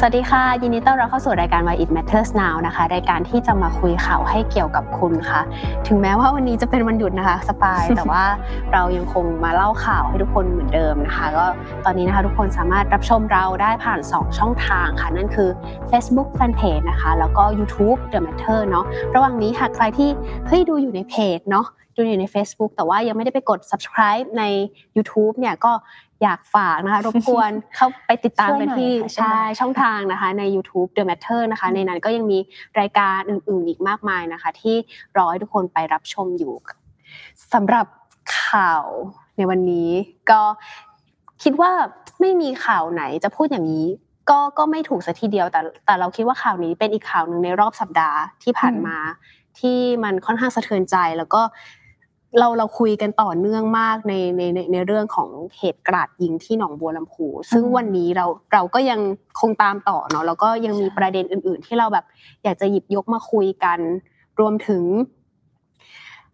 สวัสดีค่ะ ยินดีต้อนรับเข้าสู่รายการ Why It Matters Now นะคะ รายการที่จะมาคุยข่าวให้เกี่ยวกับคุณค่ะ ถึงแม้ว่าวันนี้จะเป็นวันหยุดนะคะสปายแต่ว่าเรายังคงมาเล่าข่าวให้ทุกคนเหมือนเดิมนะคะก็ตอนนี้นะคะทุกคนสามารถรับชมเราได้ผ่าน 2 ช่องทางค่ะ นั่นคือ Facebook Fanpage นะคะ แล้วก็ YouTube The Matter เนาะระหว่างนี้หากใครที่เฮ้ยดูอยู่ในเพจเนาะดูอยู่ใน Facebook แต่ว่ายังไม่ได้ไปกด subscribe ใน YouTube เนี่ยก็ อยากฝากนะคะรบกวนเข้าไปติดตามกันที่ใช่ช่องทางนะคะใน YouTube The Matter นะคะในนั้นก็ยังมีรายการอื่นๆอีกมากมายนะคะ ที่รอให้ทุกคนไปรับชมอยู่สำหรับข่าวในวันนี้ก็คิดว่าไม่มีข่าวไหนจะพูดอย่างนี้ก็ก็ไม่ถูกสัทีเดียวแต่แต่เราคิดว่าข่าวนี้เป็นอีกข่าวหนึ่งในรอบสัปดาห์ที่ผ่านมาที่มันค่อนข้างสะเทือนใจแล้วก็ เราเราคุยกันต่อเนื่องมากในในในในเรื่องของเหตุกราดยิงที่หนองบัวลำพู ซึ่งวันนี้เราเราก็ยังคงตามต่อเนาะแล้วก็ยังมีประเด็นอื่น ๆ ที่เราแบบอยากจะหยิบยกมาคุยกัน รวมถึง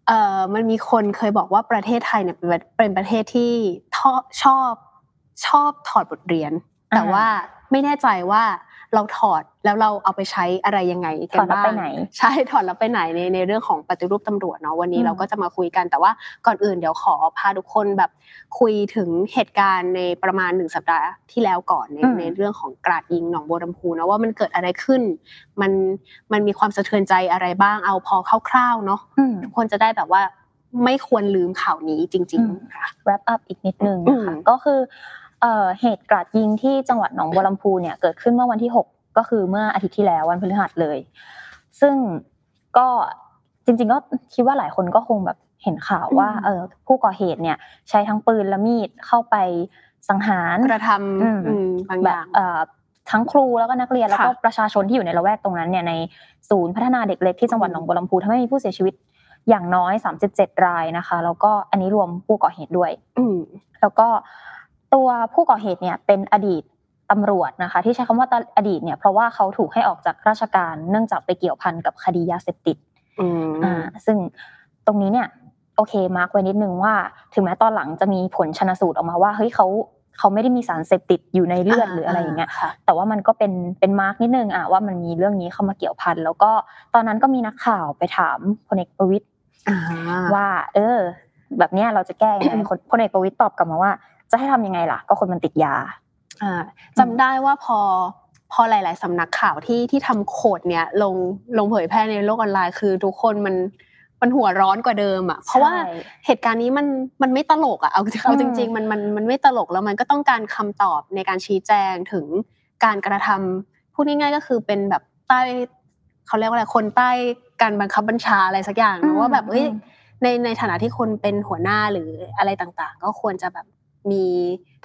เอ่อมันมีคนเคยบอกว่าประเทศไทยเนี่ยเป็นเป็นประเทศที่ชอบชอบถอดบทเรียน แต่ว่าไม่แน่ใจว่า เราถอดแล้วเราเอาไปใช้อะไรยังไงกันบ้างใช่ถอดแล้วไปไหนในในเรื่องของปฏิรูปตำรวจเนาะวันนี้เราก็จะมาคุยกันแต่ว่าก่อนอื่นเดี๋ยวขอพาทุกคนแบบคุยถึงเหตุการณ์ในประมาณหนึ่งสัปดาห์ที่แล้วก่อนในในเรื่องของกราดยิงหนองบัวลำพูนะว่ามันเกิดอะไรขึ้น มันมันมีความสะเทือนใจอะไรบ้างเอาพอคร่าวๆเนาะทุกคนจะได้แบบว่าไม่ควรลืมข่าวนี้จริง ๆ ค่ะ wrap up อีกนิดนึงนะคะก็คือ เหตุกราดยิงที่จังหวัดหนองบัวลำพูเนี่ยเกิดขึ้นเมื่อวันที่ 6 ก็คือเมื่ออาทิตย์ที่แล้ววันพฤหัสเลย ซึ่งก็จริง ๆ ก็คิดว่าหลายคนก็คงแบบเห็นข่าวว่าเออผู้ก่อเหตุเนี่ย ใช้ทั้งปืนและมีดเข้าไปสังหารกระทำบางอย่างทั้งครูแล้วก็นักเรียนแล้วก็ประชาชนที่อยู่ในละแวกตรงนั้นเนี่ยในศูนย์พัฒนาเด็กเล็กที่จังหวัดหนองบัวลำพูทำให้มีผู้เสียชีวิตอย่างน้อย 37 รายนะคะ แล้วก็อันนี้รวมผู้ก่อเหตุด้วยแล้วก็ ตัวผู้ก่อเหตุเนี่ยเป็นอดีตตำรวจนะคะ ที่ใช้คำว่าอดีตเนี่ยเพราะว่าเขาถูกให้ออกจากราชการ เนื่องจากไปเกี่ยวพันกับคดียาเสพติดอ่าซึ่งตรงนี้เนี่ยโอเคมาร์กไว้นิดนึงว่า ถึงแม้ตอนหลังจะมีผลชนสูตรออกมาว่าเฮ้ยเขาเขาไม่ได้มีสารเสพติดอยู่ในเลือดหรืออะไรอย่างเงี้ยแต่ว่ามันก็เป็นเป็นมาร์กนิดนึงอะว่ามันมีเรื่องนี้เข้ามาเกี่ยวพันแล้วก็ตอนนั้นก็มีนักข่าวไปถามพลเอกประวิตยว่า เออ แบบเนี้ยเราจะแก้ยังไงพลเอกประวิตยตอบกลับมาว่า จะให้ทำยังไงล่ะ ก็คนมันติดยาจำได้ว่าพอพอหลาย ๆสำนักข่าวที่ที่ทำโคดเนี้ยลงลงเผยแพร่ในโลกออนไลน์คือทุกคนมันมันหัวร้อนกว่าเดิมอะเพราะว่าเหตุการณ์นี้มันมันไม่ตลกอะเอาเอาจริง ๆ มันมันมันไม่ตลกแล้วมันก็ต้องการคำตอบในการชี้แจงถึงการกระทำพูดง่ายๆก็คือเป็นแบบใต้เขาเรียกว่าอะไรคนใต้การบังคับบัญชาอะไรสักอย่างว่าแบบเฮ้ยในในฐานะที่คนเป็นหัวหน้าหรืออะไรต่างๆ ก็ควรจะแบบ มี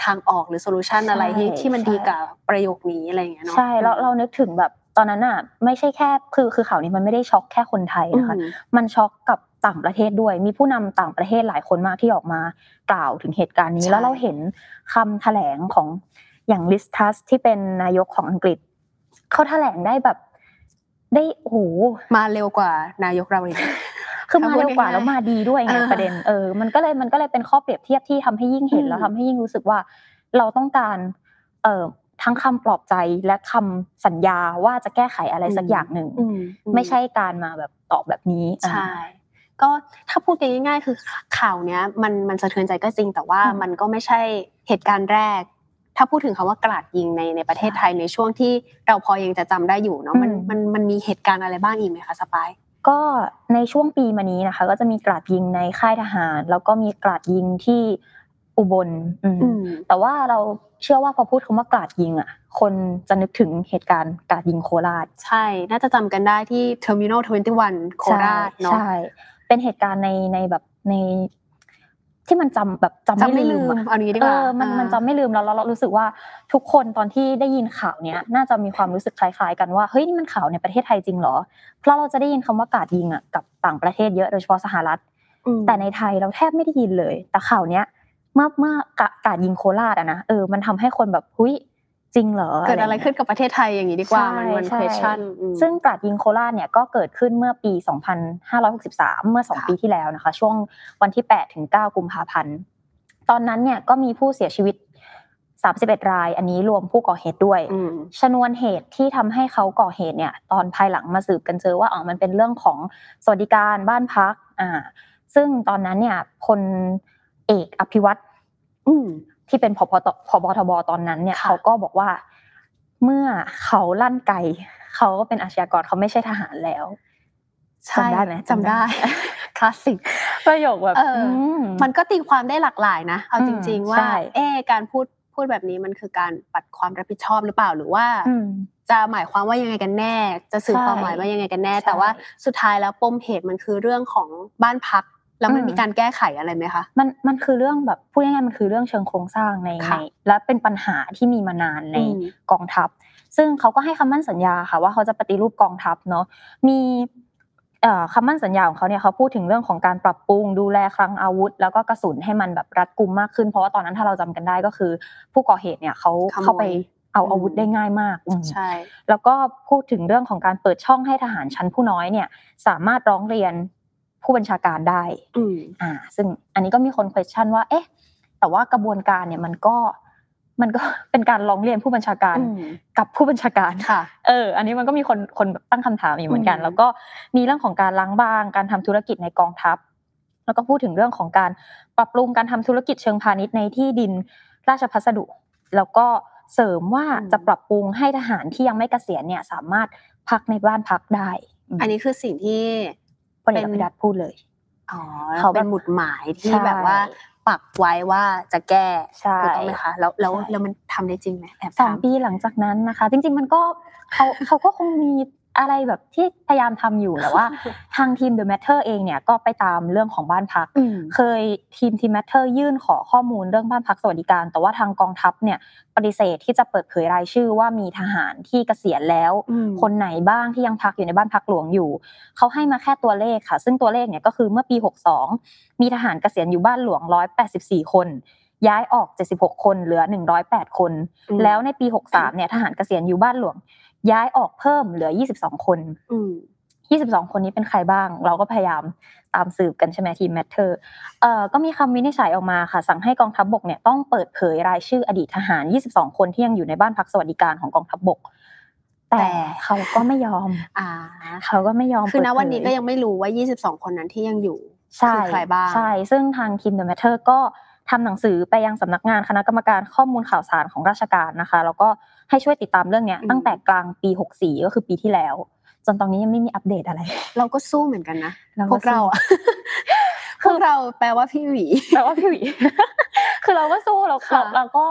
ทางออกหรือโซลูชันอะไรที่ที่มันดีกับประโยคนี้อะไรอย่างเงี้ยเนาะใช่แล้วเรานึกถึงแบบตอนนั้นอะไม่ใช่แค่คือคือข่าวนี้มันไม่ได้ช็อกแค่คนไทยนะคะมันช็อกกับต่างประเทศด้วย มีผู้นำต่างประเทศหลายคนมากที่ออกมากล่าวถึงเหตุการณ์นี้ แล้วเราเห็นคำแถลงของอย่างลิสทัสที่เป็นนายกของอังกฤษเขาแถลงได้แบบ ได้โอ้โหมาเร็วกว่านายกเราเลย คือมาเร็วกว่าแล้วมาดีด้วยไงประเด็นเออมันก็เลยมันก็เลยเป็นข้อเปรียบเทียบที่ทำให้ยิ่งเห็นแล้วทำให้ยิ่งรู้สึกว่า เราต้องการเอ่อทั้งคำปลอบใจและคำสัญญาว่าจะแก้ไขอะไรสักอย่างหนึ่งไม่ใช่การมาแบบตอบแบบนี้ใช่ก็ถ้าพูดง่ายๆ คือข่าวเนี้ยมันมันสะเทือนใจก็จริง แต่ว่ามันก็ไม่ใช่เหตุการณ์แรก ถ้าพูดถึงคำว่ากราดยิงในในประเทศไทยในช่วงที่เราพอยังจะจำได้อยู่เนาะมันมันมันมีเหตุการณ์อะไรบ้างอีกไหมคะสปาย ก็ในช่วงปีมานี้นะคะ ก็จะมีกราดยิงในค่ายทหาร แล้วก็มีกราดยิงที่อุบลแต่ว่าเราเชื่อว่าพอพูดคำว่ากราดยิงอะ คนจะนึกถึงเหตุการณ์กราดยิงโคราช ใช่ น่าจะจำกันได้ที่ Terminal 21 โคราชเนาะใช่ เป็นเหตุการณ์ในในแบบใน ที่มันจำแบบจำไม่ลืมอันนี้ดีกว่ามันมันจำไม่ลืมแล้วเรารู้สึกว่าทุกคนตอนที่ได้ยินข่าวเนี้ยน่าจะมีความรู้สึกคล้ายๆ กันว่าเฮ้ยนี่มันข่าวในประเทศไทยจริงเหรอ เพราะเราจะได้ยินคำว่ากาดยิงอะกับต่างประเทศเยอะโดยเฉพาะสหรัฐ แต่ในไทยเราแทบไม่ได้ยินเลย แต่ข่าวเนี้ยเมื่อเมื่อกาดยิงโคราชอะนะเออมันทำให้คนแบบหุ้ย จริงเหรอเกิดอะไรขึ้นกับประเทศไทยอย่างนี้ดีกว่ามันมันใช่ question อืมซึ่งกราดยิงโคราชเนี่ยก็เกิดขึ้นเมื่อปี 2563 เมื่อ2ค่ะปีที่แล้วนะคะ ช่วงวันที่ 8 ถึง 9 กุมภาพันธ์ ตอนนั้นเนี่ยก็มีผู้เสียชีวิต 31 ราย อันนี้รวมผู้ก่อเหตุด้วยอืมชนวนเหตุที่ทำให้เขาก่อเหตุเนี่ย ตอนภายหลังมาสืบกันเจอว่าอ๋อมันเป็นเรื่องของสวัสดิการบ้านพักอ่าซึ่งตอนนั้นเนี่ยพลเอกอภิวัตรอืม ที่เป็นพบตพบทบตอนนั้นเนี่ยค่ะเขาก็บอกว่าเมื่อเขาลั่นไกเขาก็เป็นอาชญากรเขาไม่ใช่ทหารแล้วใช่จำได้ไหมจำได้คลาสสิกประโยคแบบเอออมมันก็ตีความได้หลากหลายนะเอาอืมจริง ๆ ว่าใช่เอ๊ะการพูดพูดแบบนี้มันคือการปัดความรับผิดชอบหรือเปล่าหรือว่าอืมจะหมายความว่ายังไงกันแน่ จะสื่อใช่ความหมายว่ายังไงกันแน่ใช่แต่ว่าสุดท้ายแล้วปมเหตุมันคือเรื่องของบ้านพัก แล้วมันอืมมีการแก้ไขอะไรไหมคะมันมันคือเรื่องแบบพูดง่ายๆมันคือเรื่องเชิงโครงสร้างในค่ะในและเป็นปัญหาที่มีมานานในอืมกองทัพ ซึ่งเขาก็ให้คำมั่นสัญญาค่ะว่าเขาจะปฏิรูปกองทัพเนาะมีเอ่อคำมั่นสัญญาของเขาเนี่ยเขาพูดถึงเรื่องของการปรับปรุงดูแลคลังอาวุธ แล้วก็กระสุนให้มันแบบรัดกุมมากขึ้น เพราะว่าตอนนั้นถ้าเราจำกันได้ก็คือ ผู้ก่อเหตุเนี่ยเขาขโมยเข้าไปเอาอืมอาวุธได้ง่ายมากอืมใช่แล้วก็พูดถึงเรื่องของการเปิดช่องให้ทหารชั้นผู้น้อยเนี่ยสามารถร้องเรียน ผู้บัญชาการได้อืมอ่า ซึ่งอันนี้ก็มีคน question ว่า เอ๊ะ แต่ว่ากระบวนการเนี่ยมันก็มันก็เป็นการร้องเรียนผู้บัญชาการอืมกับผู้บัญชาการค่ะ เออ อันนี้มันก็มีคนคนแบบตั้งคำถามอยู่เหมือนกันอืมแล้วก็มีเรื่องของการล้างบาง การทำธุรกิจในกองทัพ แล้วก็พูดถึงเรื่องของการปรับปรุงการทำธุรกิจเชิงพาณิชย์ในที่ดินราชพัสดุ แล้วก็เสริมว่าจะปรับปรุงให้ทหารที่ยังไม่เกษียณเนี่ยสามารถพักในบ้านพักได้มอันนี้คือสิ่งที่ พลเอกอภิรัตน์พูดเลยอ๋อเขาแบบเป็นหมุดหมายที่ใช่แบบว่าปักไว้ว่าจะแก้ใช่ถูกต้องไหมคะแล้วแล้วใช่แล้วมันทำได้จริงไหมแอบสองถามปีหลังจากนั้นนะคะ จริง ๆ มันก็เขาเขาก็คงมี อะไรแบบที่พยายามทำอยู่แต่ว่า ทางทีม The Matter เองเนี่ยก็ไปตามเรื่องของบ้านพักอืมเคยทีมทีม Matter ยื่นขอข้อมูลเรื่องบ้านพักสวัสดิการ แต่ว่าทางกองทัพเนี่ยปฏิเสธที่จะเปิดเผยรายชื่อว่ามีทหารที่เกษียณแล้วอืมคนไหนบ้างที่ยังพักอยู่ในบ้านพักหลวงอยู่ เขาให้มาแค่ตัวเลขค่ะ ซึ่งตัวเลขเนี่ยก็คือเมื่อปี 62 มีทหารเกษียณอยู่บ้านหลวง 184 คนย้ายออก 76 คน เหลือ 108 คนอืมแล้วในปี 63 เนี่ย ทหารเกษียณอยู่บ้านหลวง ย้ายออกเพิ่มเหลือ 22 คนอืม22 คนนี้เป็นใครบ้าง เราก็พยายามตามสืบกันใช่ไหมทีม Matter เอ่อก็มีคำวินิจฉัยออกมาค่ะ สั่งให้กองทัพบกเนี่ยต้องเปิดเผยรายชื่ออดีตทหาร 22 คนที่ยังอยู่ในบ้านพักสวัสดิการของกองทัพบกแต่เขาก็ไม่ยอม อ่า เขาก็ไม่ยอม คือณเปิดเผยวันนี้ก็ยังไม่รู้ว่า 22 คนนั้นที่ยังอยู่ใช่คือใครบ้างใช่ ซึ่งทางทีม The Matter ก็ทำหนังสือไปยังสำนักงานคณะกรรมการข้อมูลข่าวสารของราชการนะคะ แล้วก็ ให้ช่วยติดตามเรื่องเนี้ยอืมตั้งแต่กลางปี 64 ก็คือปีที่แล้ว จนตอนนี้ยังไม่มีอัปเดตอะไร เราก็สู้เหมือนกันนะเราก็พวกเราอะพสู้วกเราแปลว่าพี่หวีแปลว่าพี่หวีคือเราก็สู้เราค่ะเราเราก็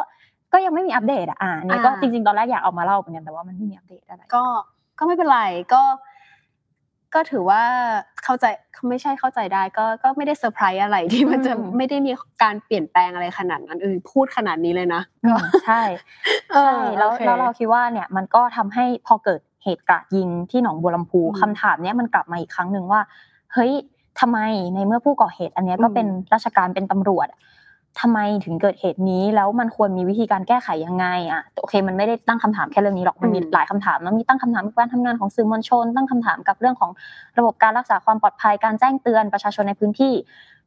ก็ยังไม่มีอัปเดตอะอ่าอันนี่ก็อ่าจริงๆตอนแรกอยากเอามาเล่าเหมือนกันแต่ว่ามันไม่มีอัปเดตอะไรก็ก็ไม่เป็นไรก็ ก็ถือว่าเข้าใจไม่ใช่เข้าใจได้ก็ก็ไม่ได้เซอร์ไพรส์อะไรที่มันจะอืมไม่ได้มีการเปลี่ยนแปลงอะไรขนาดนั้นเออพูดขนาดนี้เลยนะอืมใช่เออใช่แล้วโอเคแล้วเราคิดว่าเนี่ยมันก็ทำให้พอเกิดเหตุกราดยิงที่หนองบัวลำพูอืมคำถามเนี้ยมันกลับมาอีกครั้งหนึ่งว่า เฮ้ยทำไมในเมื่อผู้ก่อเหตุอันเนี้ยก็อืมเป็นราชการเป็นตำรวจ ทำไมถึงเกิดเหตุนี้แล้วมันควรมีวิธีการแก้ไขยังไงอะโอเค มันไม่ได้ตั้งคำถามแค่เรื่องนี้หรอกมันมีอืมหลายคำถามแล้วมีตั้งคำถามกับการทำงานของสื่อมวลชน ตั้งคำถามกับเรื่องของระบบการรักษาความปลอดภัยการแจ้งเตือนประชาชนในพื้นที่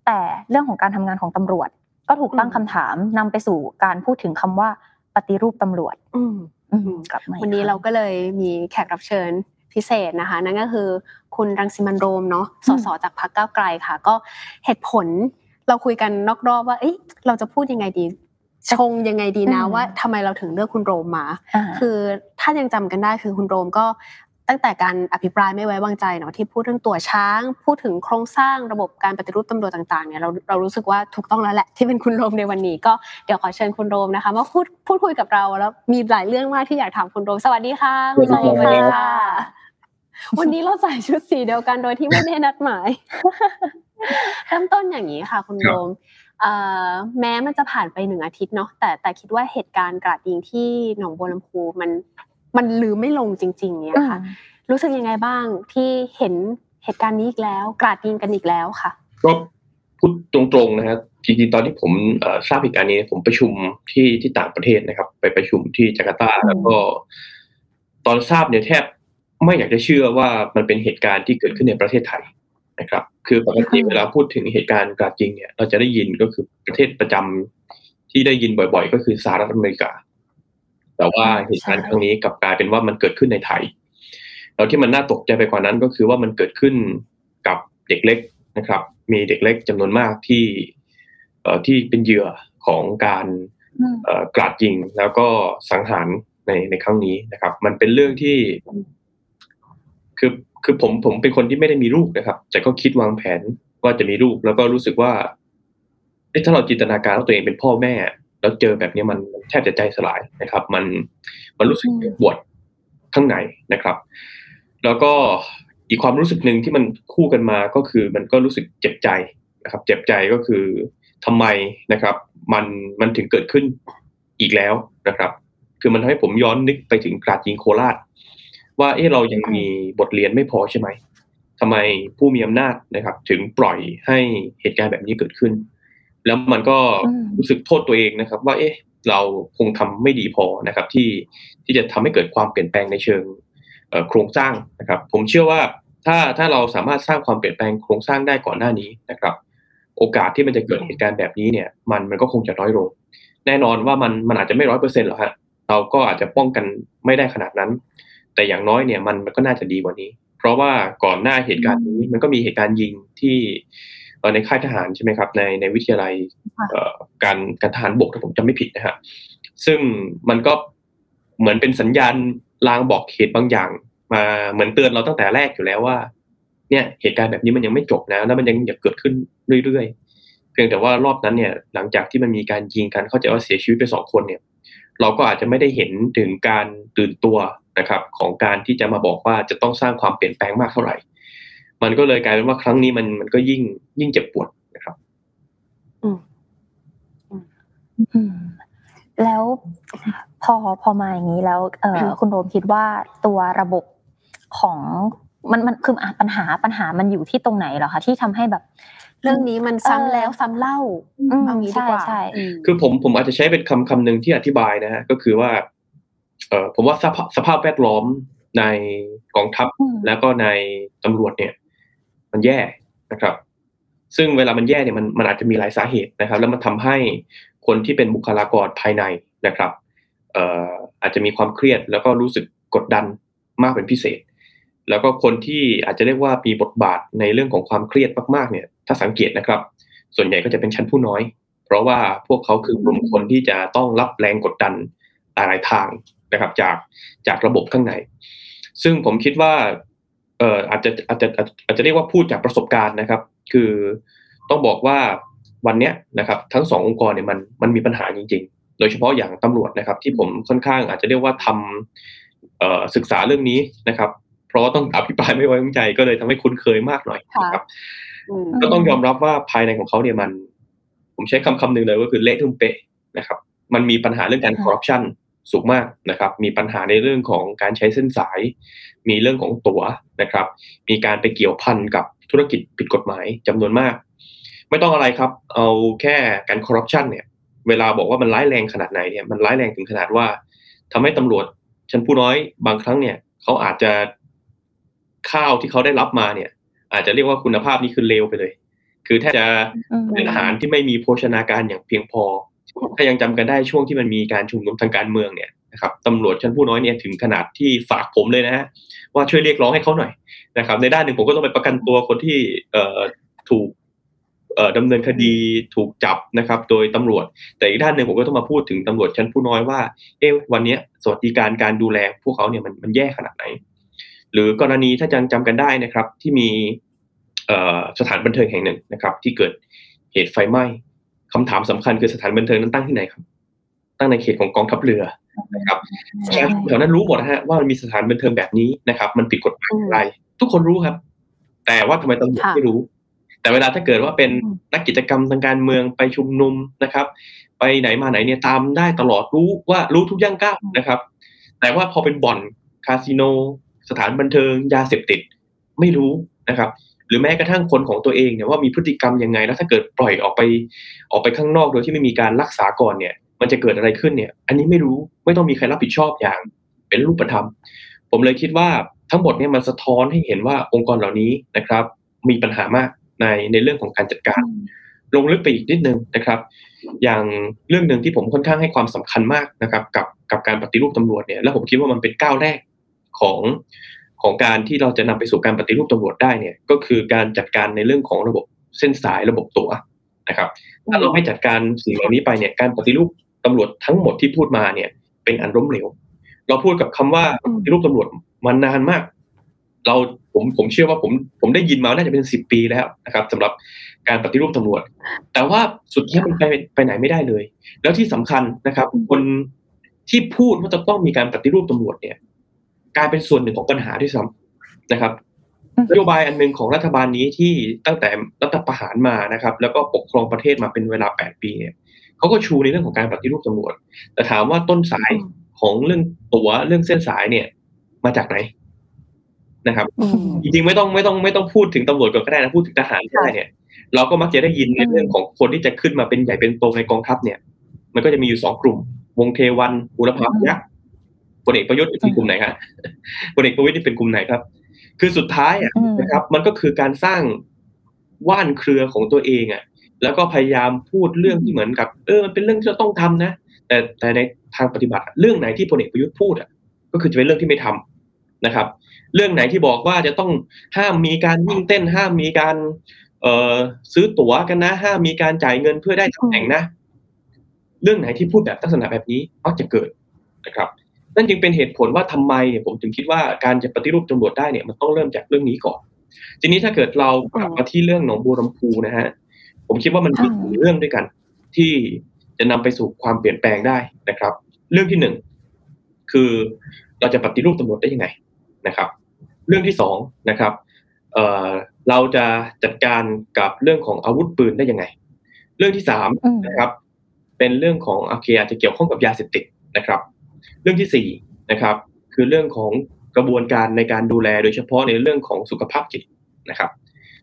แต่เรื่องของการทำงานของตำรวจ ก็ถูกตั้งคำถามนำไปสู่การพูดถึงคำว่าปฏิรูปตำรวจอืมอืมกลับมาอีกวันนี้คงเราก็เลยมีแขกรับเชิญพิเศษนะคะ นั่นก็คือคุณรังสิมันต์โรมเนาะสอืมสจากพรรคก้าวไกลค่ะ ก็เหตุผล เราคุยกันนอกรอบว่าเอ้ยเราจะพูดยังไงดีชงยังไงดีนะอืมว่าทำไมเราถึงเลือกคุณโรมมาอ่าคือถ้ายังจำกันได้คือคุณโรมก็ตั้งแต่การอภิปรายไม่ไว้วางใจเนาะที่พูดเรื่องตัวช้าง พูดถึงโครงสร้างระบบการปฏิรูปตำรวจต่างๆเนี่ยเราเรารู้สึกว่าถูกต้องแล้วแหละที่เป็นคุณโรมในวันนี้ ก็เดี๋ยวขอเชิญคุณโรมนะคะมาพูดพูดคุยกับเราแล้วมีหลายเรื่องมากที่อยากถามคุณโรมสวัสดีค่ะคุณโรมสวัสดีค่ะ วันนี้เราใส่ชุดสีเดียวกันโดยที่ไม่ได้นัดหมาย เริ่มต้นอย่างนี้ค่ะ คุณโรมเอ่อแม้มันจะผ่านไปหนึ่งอาทิตย์เนาะแต่แต่คิดว่าเหตุการณ์กราดยิงที่หนองบัวลำพูมันมันลืมไม่ลงจริง ๆ เนี่ยค่ะ รู้สึกยังไงบ้างที่เห็นเหตุการณ์นี้อีกแล้ว กราดยิงกันอีกแล้วค่ะก็พูดตรงๆนะครับจริงๆตอนที่ผมทราบเหตุการณ์นี้ ผมประชุมที่ที่ต่างประเทศนะครับ ไปประชุมที่จาการ์ตาแล้วก็ ตอนทราบเนี่ยแทบไม่อยากจะเชื่อว่ามันเป็นเหตุการณ์ที่เกิดขึ้นในประเทศไทย นะครับ คือปกติเวลาพูดถึงเหตุการณ์กราดยิงเนี่ย เราจะได้ยินก็คือประเทศประจำที่ได้ยินบ่อย ๆ ก็คือสหรัฐอเมริกา แต่ว่าเหตุการณ์ครั้งนี้กลับกลายเป็นว่ามันเกิดขึ้นในไทย แล้วที่มันน่าตกใจไปกว่านั้นก็คือว่ามันเกิดขึ้นกับเด็กเล็กนะครับ มีเด็กเล็กจำนวนมากที่เอ่อที่เป็นเหยื่อของการกราดยิงแล้วก็สังหารในในครั้งนี้นะครับ มันเป็นเรื่องที่คือ คือผมผมเป็นคนที่ไม่ได้มีลูกนะครับ แต่ก็คิดวางแผนว่าจะมีลูก แล้วก็รู้สึกว่าถ้าเราจินตนาการว่าตัวเองเป็นพ่อแม่ แล้วเจอแบบนี้มันแทบจะใจสลายนะครับ มันมันรู้สึกปวดข้างในนะครับ แล้วก็อีกความรู้สึกหนึ่งที่มันคู่กันมาก็คือมันก็รู้สึกเจ็บใจนะครับ เจ็บใจก็คือทำไมนะครับ มันมันถึงเกิดขึ้นอีกแล้วนะครับ คือมันทำให้ผมย้อนนึกไปถึงกราดยิงโคราช ว่าเออเรายังมีบทเรียนไม่พอใช่ไหมทำไมผู้มีอำนาจนะครับ ถึงปล่อยให้เหตุการณ์แบบนี้เกิดขึ้น แล้วมันก็รู้สึกโทษตัวเองนะครับ ว่า เอ๊ะ เราคงทำไม่ดีพอนะครับ ที่ที่จะทำให้เกิดความเปลี่ยนแปลงในเชิงโครงสร้างนะครับ ผมเชื่อว่าถ้าถ้าเราสามารถสร้างความเปลี่ยนแปลงโครงสร้างได้ก่อนหน้านี้นะครับ โอกาสที่มันจะเกิดเหตุการณ์แบบนี้เนี่ย มันมันก็คงจะน้อยลง แน่นอนว่ามันมันอาจจะไม่ร้อยเปอร์เซ็นต์หรอกฮะเราก็อาจจะป้องกันไม่ได้ขนาดนั้น แต่อย่างน้อยเนี่ยมันมันก็น่าจะดีกว่านี้ เพราะว่าก่อนหน้าเหตุการณ์นี้มันก็มีเหตุการณ์ยิงที่ในค่ายทหารใช่ไหมครับ ในในวิทยาลัยการการทหารบกถ้าผมจำไม่ผิดนะฮะซึ่งมันก็เหมือนเป็นสัญญาณลางบอกเหตุบางอย่าง มาเหมือนเตือนเราตั้งแต่แรกอยู่แล้วว่า เนี่ยเหตุการณ์แบบนี้มันยังไม่จบนะ แล้วมันยังจะเกิดขึ้นเรื่อยๆ เพียงแต่ว่ารอบนั้นเนี่ย หลังจากที่มันมีการยิงกันเข้าใจว่าเสียชีวิตไปสองคนเนี่ย เราก็อาจจะไม่ได้เห็นถึงการตื่นตัว นะครับของการที่จะมาบอกว่าจะต้องสร้างความเปลี่ยนแปลงมากเท่าไหร่ มันก็เลยกลายเป็นว่าครั้งนี้มันมันก็ยิ่งยิ่งเจ็บปวดนะครับ อืมอืมแล้วพอพอมาอย่างนี้แล้ว เออคุณโรมคิดว่าตัวระบบของมันมันคืออะปัญหาปัญหามันอยู่ที่ตรงไหนเหรอคะที่ทำให้แบบ เรื่องนี้มันซ้ำแล้วซ้ำเล่าเอางี้ดีกว่าใช่คือผมผมอาจจะใช้เป็นคำคำหนึ่งที่อธิบายนะฮะก็คือว่าเออ ผมว่าสภาพสภาพแวดล้อมในกองทัพแล้วก็ในตำรวจเนี่ย มันแย่นะครับ ซึ่งเวลามันแย่เนี่ยมันมันอาจจะมีหลายสาเหตุนะครับ แล้วมันทำให้คนที่เป็นบุคลากรภายในนะครับเอ่ออาจจะมีความเครียดแล้วก็รู้สึกกดดันมากเป็นพิเศษ แล้วก็คนที่อาจจะเรียกว่ามีบทบาทในเรื่องของความเครียดมากๆเนี่ย ถ้าสังเกตนะครับ ส่วนใหญ่ก็จะเป็นชั้นผู้น้อย เพราะว่าพวกเขาคือกลุ่มคนที่จะต้องรับแรงกดดันหลายทาง นะครับจากจากระบบข้างใน ซึ่งผมคิดว่าเอ่ออาจจะอาจจะอาจจะเรียกว่าพูดจากประสบการณ์นะครับ คือต้องบอกว่าวันเนี้ยนะครับทั้งสององค์กรเนี่ยมันมันมีปัญหาจริง ๆ โดยเฉพาะอย่างตำรวจนะครับ ที่ผมค่อนข้างอาจจะเรียกว่าทำศึกษาเรื่องนี้นะครับ เพราะต้องอภิปรายไม่ไว้วางใจก็เลยทำให้คุ้นเคยมากหน่อยนะครับก็ต้องยอมรับว่าภายในของเขาเนี่ยมัน ผมใช้คำคำหนึ่งเลยก็คือเละทุ่มเปะนะครับ มันมีปัญหาเรื่องการคอร์รัปชัน สูงมากนะครับ มีปัญหาในเรื่องของการใช้เส้นสาย มีเรื่องของตั๋วนะครับ มีการไปเกี่ยวพันกับธุรกิจผิดกฎหมายจำนวนมาก ไม่ต้องอะไรครับ เอาแค่การคอร์รัปชันเนี่ย เวลาบอกว่ามันร้ายแรงขนาดไหนเนี่ย มันร้ายแรงถึงขนาดว่าทำให้ตำรวจชั้นผู้น้อยบางครั้งเนี่ยเขาอาจจะข้าวที่เขาได้รับมาเนี่ย อาจจะเรียกว่าคุณภาพนี้คือเลวไปเลย คือแทบจะเป็นอาหารที่ไม่มีโภชนาการอย่างเพียงพอ ถ้ายังจำกันได้ช่วงที่มันมีการชุมนุมทางการเมืองเนี่ยนะครับตำรวจชั้นผู้น้อยเนี่ยถึงขนาดที่ฝากผมเลยนะฮะว่าช่วยเรียกร้องให้เขาหน่อยนะครับ ในด้านหนึ่งผมก็ต้องไปประกันตัวคนที่เอ่อถูกเอ่อดำเนินคดีถูกจับนะครับ โดยตำรวจ แต่อีกด้านหนึ่งผมก็ต้องมาพูดถึงตำรวจชั้นผู้น้อยว่า เอ๊ะวันนี้สวัสดิการการดูแลพวกเขาเนี่ยมันมันแย่ขนาดไหน หรือกรณีถ้ายังจำกันได้นะครับ ที่มีเอ่อสถานบันเทิงแห่งหนึ่งนะครับ ที่เกิดเหตุไฟไหม้ คำถามสำคัญคือสถานบันเทิงนั้นตั้งที่ไหนครับ ตั้งในเขตของกองทัพเรือนะครับแถวนั้นรู้หมดนะฮะว่ามันมีสถานบันเทิงแบบนี้นะครับ มันผิดกฎหมายอะไร ทุกคนรู้ครับ แต่ว่าทำไมตำรวจไม่รู้ แต่เวลาถ้าเกิดว่าเป็นนักกิจกรรมทางการเมืองไปชุมนุมนะครับ ไปไหนมาไหนเนี่ยตามได้ตลอดรู้ว่ารู้ทุกย่างก้าวนะครับ แต่ว่าพอเป็นบ่อนคาสิโน สถานบันเทิงยาเสพติดไม่รู้นะครับห รือแม้กระทั่งคนของตัวเองเนี่ยว่ามีพฤติกรรมยังไง แล้วถ้าเกิดปล่อยออกไปออกไปข้างนอกโดยที่ไม่มีการรักษาก่อนเนี่ย มันจะเกิดอะไรขึ้นเนี่ย อันนี้ไม่รู้ไม่ต้องมีใครรับผิดชอบอย่าง เป็นรูปธรรม ผมเลยคิดว่าทั้งหมดเนี่ยมันสะท้อนให้เห็นว่าองค์กรเหล่านี้นะครับ มีปัญหามากในในเรื่องของการจัดการ ลงลึกไปอีกนิดนึงนะครับ อย่างเรื่องหนึ่งที่ผมค่อนข้างให้ความสำคัญมากนะครับ กับกับการปฏิรูปตำรวจเนี่ย แล้วผมคิดว่ามันเป็นก้าวแรกของ ของการที่เราจะนำไปสู่การปฏิรูปตำรวจได้เนี่ยก็คือการจัดการในเรื่องของระบบเส้นสายระบบตั๋วนะครับถ้าเราไม่จัดการสิ่งเหล่านี้ไปเนี่ยการปฏิรูปตำรวจทั้งหมดที่พูดมาเนี่ย เป็นอันล้มเหลว เราพูดกับคำว่าปฏิรูปตำรวจมานานมาก เราผมผมเชื่อว่าผมผมได้ยินมาน่าจะเป็นสิบปีแล้วนะครับสำหรับการปฏิรูปตำรวจ แต่ว่าสุดท้ายมันไปไปไหนไม่ได้เลย แล้วที่สำคัญนะครับ คนที่พูดว่าจะต้องมีการปฏิรูปตำรวจเนี่ย กลายเป็นส่วนหนึ่งของปัญหาด้วยซ้ำนะครับนโยบายอันหนึ่งของรัฐบาลนี้ที่ตั้งแต่รัฐประหารมานะครับ แล้วก็ปกครองประเทศมาเป็นเวลาแปดปีเนี่ยเขาก็ชูในเรื่องของการปฏิรูปตำรวจ แต่ถามว่าต้นสายของเรื่องตัวเรื่องเส้นสายเนี่ย มาจากไหนนะครับ จริงๆไม่ต้องไม่ต้องไม่ต้องพูดถึงตำรวจก่อนก็ได้นะพูดถึงทหารก็ได้เนี่ย เราก็มักจะได้ยินในเรื่องของคนที่จะขึ้นมาเป็นใหญ่เป็นโตในกองทัพเนี่ย มันก็จะมีอยู่สองกลุ่ม วงเทวันบุรพาพยักษ์ พลเอกประยุทธ์เป็นกลุ่มไหนครับพลเอกประวิตยเป็นกลุ่มไหนครับ คือสุดท้ายอะนะครับ มันก็คือการสร้างว่านเครือของตัวเองอะ แล้วก็พยายามพูดเรื่องที่เหมือนกับ เออ มันเป็นเรื่องที่เราต้องทำนะ แต่แต่ในทางปฏิบัติเรื่องไหนที่พลเอกประยุทธ์พูดอะ ก็คือจะเป็นเรื่องที่ไม่ทำนะครับ เรื่องไหนที่บอกว่าจะต้องห้ามมีการวิ่งเต้น ห้ามมีการเอ่อซื้อตั๋วกันนะ ห้ามมีการจ่ายเงินเพื่อได้ตำแหน่งนะ เรื่องไหนที่พูดแบบลักษณะแบบนี้มักจะเกิดนะครับ นั่นจึงเป็นเหตุผลว่าทำไมเนี่ยผมถึงคิดว่าการจะปฏิรูปตำรวจได้เนี่ยมันต้องเริ่มจากเรื่องนี้ก่อน ทีนี้ถ้าเกิดเรากลับมาที่เรื่องหนองบัวลำพูนะฮะผมคิดว่ามันมีเรื่องด้วยกัน ที่จะนำไปสู่ความเปลี่ยนแปลงได้นะครับ เรื่องที่หนึ่งคือเราจะปฏิรูปตำรวจได้ยังไงนะครับ เรื่องที่สองนะครับเอ่อเราจะจัดการกับเรื่องของอาวุธปืนได้ยังไง เรื่องที่สามนะครับ เป็นเรื่องของโอเคอาจจะเกี่ยวข้องกับยาเสพติดนะครับ เรื่องที่สี่นะครับคือเรื่องของกระบวนการในการดูแลโดยเฉพาะในเรื่องของสุขภาพจิตนะครับ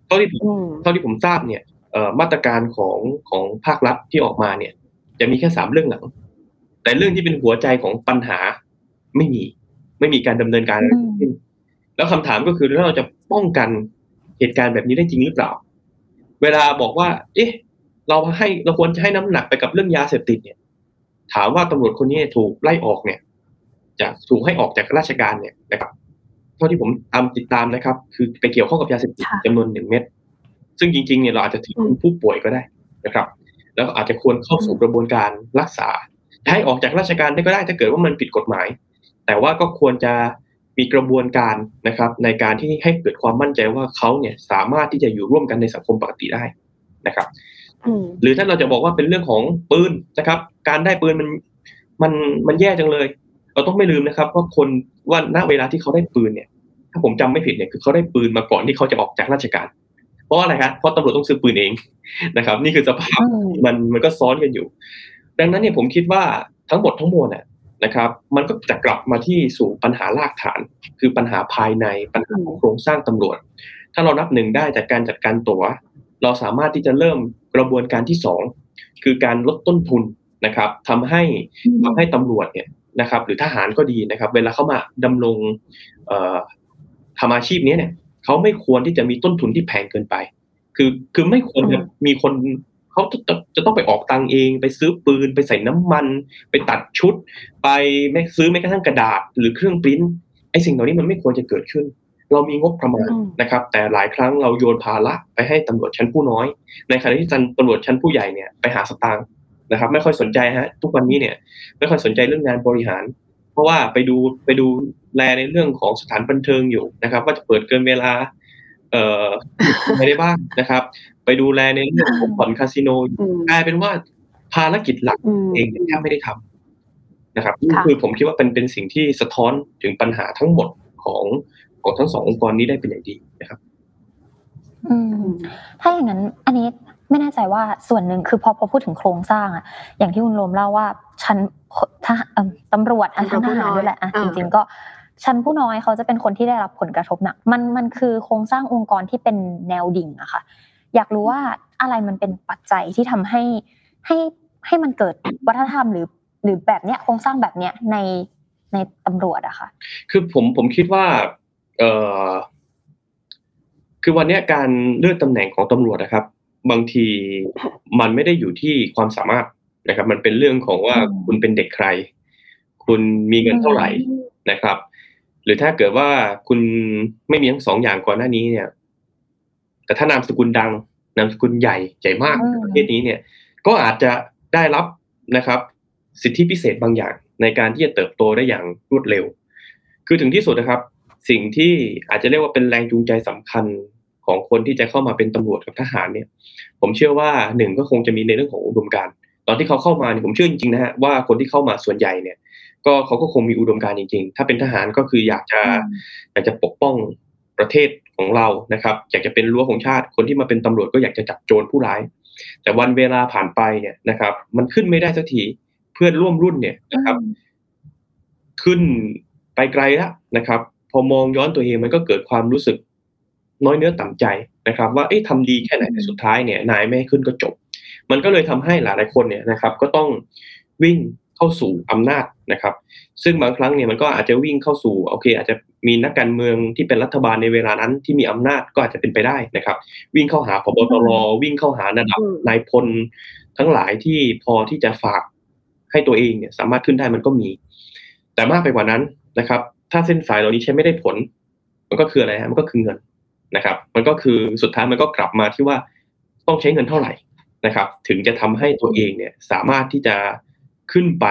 เท่าที่ผมเท่าที่ผมทราบเนี่ยมาตรการของของภาครัฐที่ออกมาเนี่ย จะมีแค่สามเรื่องหลัง แต่เรื่องที่เป็นหัวใจของปัญหาไม่มี ไม่มีการดำเนินการอะไรขึ้นแล้วคำถามก็คือแล้วเราจะป้องกันเหตุการณ์แบบนี้ได้จริงหรือเปล่า เวลาบอกว่า เอ๊ะ เราให้เราควรจะให้น้ำหนักไปกับเรื่องยาเสพติดเนี่ย ถามว่าตำรวจคนนี้ถูกไล่ออกเนี่ย จะถูกให้ออกจากราชการเนี่ยนะครับเท่าที่ผมตามติดตามนะครับ คือไปเกี่ยวข้องกับยาเสพติดจำนวนหนึ่งเม็ดซึ่งจริงๆเนี่ยเราอาจจะถือเป็นผู้ป่วยก็ได้นะครับ แล้วอาจจะควรเข้าสู่กระบวนการรักษาให้ออกจากราชการได้ก็ได้ถ้าเกิดว่ามันผิดกฎหมาย แต่ว่าก็ควรจะมีกระบวนการนะครับ ในการที่ให้เกิดความมั่นใจว่าเขาเนี่ยสามารถที่จะอยู่ร่วมกันในสังคมปกติได้นะครับ หรือถ้าเราจะบอกว่าเป็นเรื่องของปืนนะครับ การได้ปืนมันมันมันแย่จังเลย เราต้องไม่ลืมนะครับว่าคนว่าณเวลาที่เขาได้ปืนเนี่ย ถ้าผมจำไม่ผิดเนี่ยคือเขาได้ปืนมาก่อนที่เขาจะออกจากราชการ เพราะอะไรครับเพราะตำรวจต้องซื้อปืนเองนะครับ นี่คือสภาพมันมันก็ซ้อนกันอยู่ ดังนั้นเนี่ยผมคิดว่าทั้งหมดทั้งมวลเนี่ยนะครับ มันก็จะกลับมาที่สู่ปัญหารากฐาน คือปัญหาภายในปัญหาของโครงสร้างตำรวจ ถ้าเรานับหนึ่งได้จากการจัดการตัว๋ว เราสามารถที่จะเริ่มกระบวนการที่สองคือการลดต้นทุนนะครับทำให้ทำให้ตำรวจเนี่ยนะครับหรือทหารก็ดีนะครับ เวลาเข้ามาดำรงทำอาชีพนี้เนี่ยเขาไม่ควรที่จะมีต้นทุนที่แพงเกินไป คือคือไม่ควรจะมีคนเขาจะจะต้องไปออกตังเอง ไปซื้อปืนไปใส่น้ำมัน ไปตัดชุด ไปไม่ซื้อแม้กระทั่งกระดาษ หรือเครื่องปริ้นไอ้สิ่งเหล่านี้มันไม่ควรจะเกิดขึ้น เรามีงบประมาณนะครับ แต่หลายครั้งเราโยนภาระไปให้ตำรวจชั้นผู้น้อย ในขณะที่ตำรวจชั้นผู้ใหญ่เนี่ยไปหาสตางค์นะครับ ไม่ค่อยสนใจฮะ ทุกวันนี้เนี่ย ไม่ค่อยสนใจเรื่องงานบริหาร เพราะว่าไปดูไปดูแลในเรื่องของสถานบันเทิงอยู่นะครับ ว่าจะเปิดเกินเวลา เอ่อไม่ได้บ้างนะครับ ไปดูแลในเรื่องของบ่อนคาสิโนกลายเป็นว่าภารกิจหลักเองแทบไม่ได้ทำนะครับนี่คือผมคิดว่าเป็นเป็นสิ่งที่สะท้อนถึงปัญหาทั้งหมดของ ของทั้งสององค์กรนี้ได้เป็นอย่างดีนะครับอืมถ้าอย่างนั้นอันนี้ไม่แน่ใจว่าส่วนหนึ่งคือพอพอพูดถึงโครงสร้างอะอย่างที่คุณโรมเล่าว่าชั้นถ้าตำรวจอันทหารด้วยแหละอะจริง ๆ ก็ชั้นผู้น้อยเขาจะเป็นคนที่ได้รับผลกระทบหนักมันมันคือโครงสร้างองค์กรที่เป็นแนวดิ่งอะค่ะ อยากรู้ว่าอะไรมันเป็นปัจจัยที่ทำให้ให้ให้มันเกิดวัฒนธรรมหรือหรือแบบเนี้ยโครงสร้างแบบเนี้ยในในตำรวจอะค่ะ คือผมผมคิดว่า เออคือวันเนี้ยการเลื่อนตำแหน่งของตำรวจนะครับ บางทีมันไม่ได้อยู่ที่ความสามารถนะครับ มันเป็นเรื่องของว่าอืมคุณเป็นเด็กใคร คุณมีเงินเท่าไหร่นะครับ หรือถ้าเกิดว่าคุณไม่มีทั้งสองอย่างก่อนหน้านี้เนี่ย แต่ถ้านามสกุลดังนามสกุลใหญ่ใหญ่มากอืมในประเทศนี้เนี่ย ก็อาจจะได้รับนะครับ สิทธิพิเศษบางอย่างในการที่จะเติบโตได้อย่างรวดเร็ว คือถึงที่สุดนะครับ สิ่งที่อาจจะเรียกว่าเป็นแรงจูงใจสำคัญของคนที่จะเข้ามาเป็นตำรวจกับทหารเนี่ย ผมเชื่อว่าหนึ่งก็คงจะมีในเรื่องของอุดมการณ์ตอนที่เขาเข้ามาเนี่ยผมเชื่อจริงๆนะฮะว่าคนที่เข้ามาส่วนใหญ่เนี่ย ก็เขาก็คงมีอุดมการณ์จริง ๆ ถ้าเป็นทหารก็คืออยากจะอยากจะปกป้องประเทศของเรานะครับ อยากจะเป็นรั้วของชาติ คนที่มาเป็นตำรวจก็อยากจะจับโจรผู้ร้าย แต่วันเวลาผ่านไปเนี่ยนะครับ มันขึ้นไม่ได้สักทีเพื่อนร่วมรุ่นเนี่ยนะครับ ขึ้นไปไกลแล้วนะครับ พอมองย้อนตัวเองมันก็เกิดความรู้สึกน้อยเนื้อต่ำใจนะครับ ว่าเอ๊ะทำดีแค่ไหนแต่สุดท้ายเนี่ยนายไม่ให้ขึ้นก็จบ มันก็เลยทำให้หลายๆคนเนี่ยนะครับ ก็ต้องวิ่งเข้าสู่อำนาจนะครับ ซึ่งบางครั้งเนี่ยมันก็อาจจะวิ่งเข้าสู่โอเค อาจจะมีนักการเมืองที่เป็นรัฐบาลในเวลานั้นที่มีอำนาจก็อาจจะเป็นไปได้นะครับ วิ่งเข้าหาพบตรวิ่งเข้าหาระดับอืมนายพลทั้งหลายที่พอที่จะฝากให้ตัวเองเนี่ยสามารถขึ้นได้มันก็มี แต่มากไปกว่านั้นนะครับ ถ้าเส้นสายเหล่านี้ใช้ไม่ได้ผล มันก็คืออะไรฮะมันก็คือเงินนะครับ มันก็คือสุดท้ายมันก็กลับมาที่ว่าต้องใช้เงินเท่าไหร่นะครับ ถึงจะทำให้ตัวเองเนี่ยสามารถที่จะขึ้นไป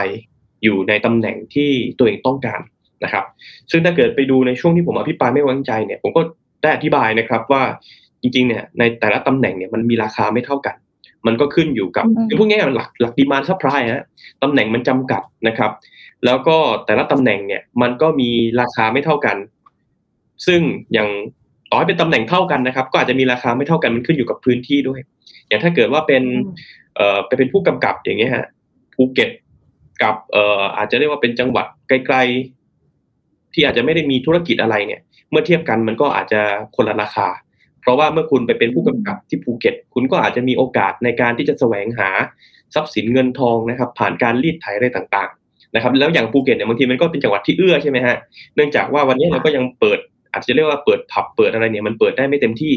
อยู่ในตำแหน่งที่ตัวเองต้องการนะครับ ซึ่งถ้าเกิดไปดูในช่วงที่ผมอภิปรายไม่ไว้วางใจเนี่ย ผมก็ได้อธิบายนะครับว่าจริงๆเนี่ยในแต่ละตำแหน่งเนี่ยมันมีราคาไม่เท่ากัน มันก็ขึ้นอยู่กับอืมคือพูดง่ายๆหลักหลัก demand supply ฮะตำแหน่งมันจำกัดนะครับ แล้วก็แต่ละตำแหน่งเนี่ยมันก็มีราคาไม่เท่ากัน ซึ่งอย่างต่อให้เป็นตำแหน่งเท่ากันนะครับ ก็อาจจะมีราคาไม่เท่ากันมันขึ้นอยู่กับพื้นที่ด้วย อย่างถ้าเกิดว่าเป็นเอ่อไปเป็นผู้กำกับอย่างเงี้ยฮะภูเก็ตกับเอ่ออาจจะเรียกว่าเป็นจังหวัดไกลๆที่อาจจะไม่ได้มีธุรกิจอะไรเนี่ย เมื่อเทียบกันมันก็อาจจะคนละราคาเพ ราะว่าเมื่อคุณไปเป็นผู้กำกับที่ภูเก็ต คุณก็อาจจะมีโอกาสในการที่จะแสวงหาทรัพย์สินเงินทองนะครับ ผ่านการรีดไถอะไรต่างๆนะครับ แล้วอย่างภูเก็ตเนี่ยบางทีมันก็เป็นจังหวัดที่เอื้อใช่ไหมฮะเนื่องจากว่าวันนี้เราก็ยังเปิด อาจจะเรียกว่าเปิดผับเปิดอะไรเนี่ยมันเปิดได้ไม่เต็มที่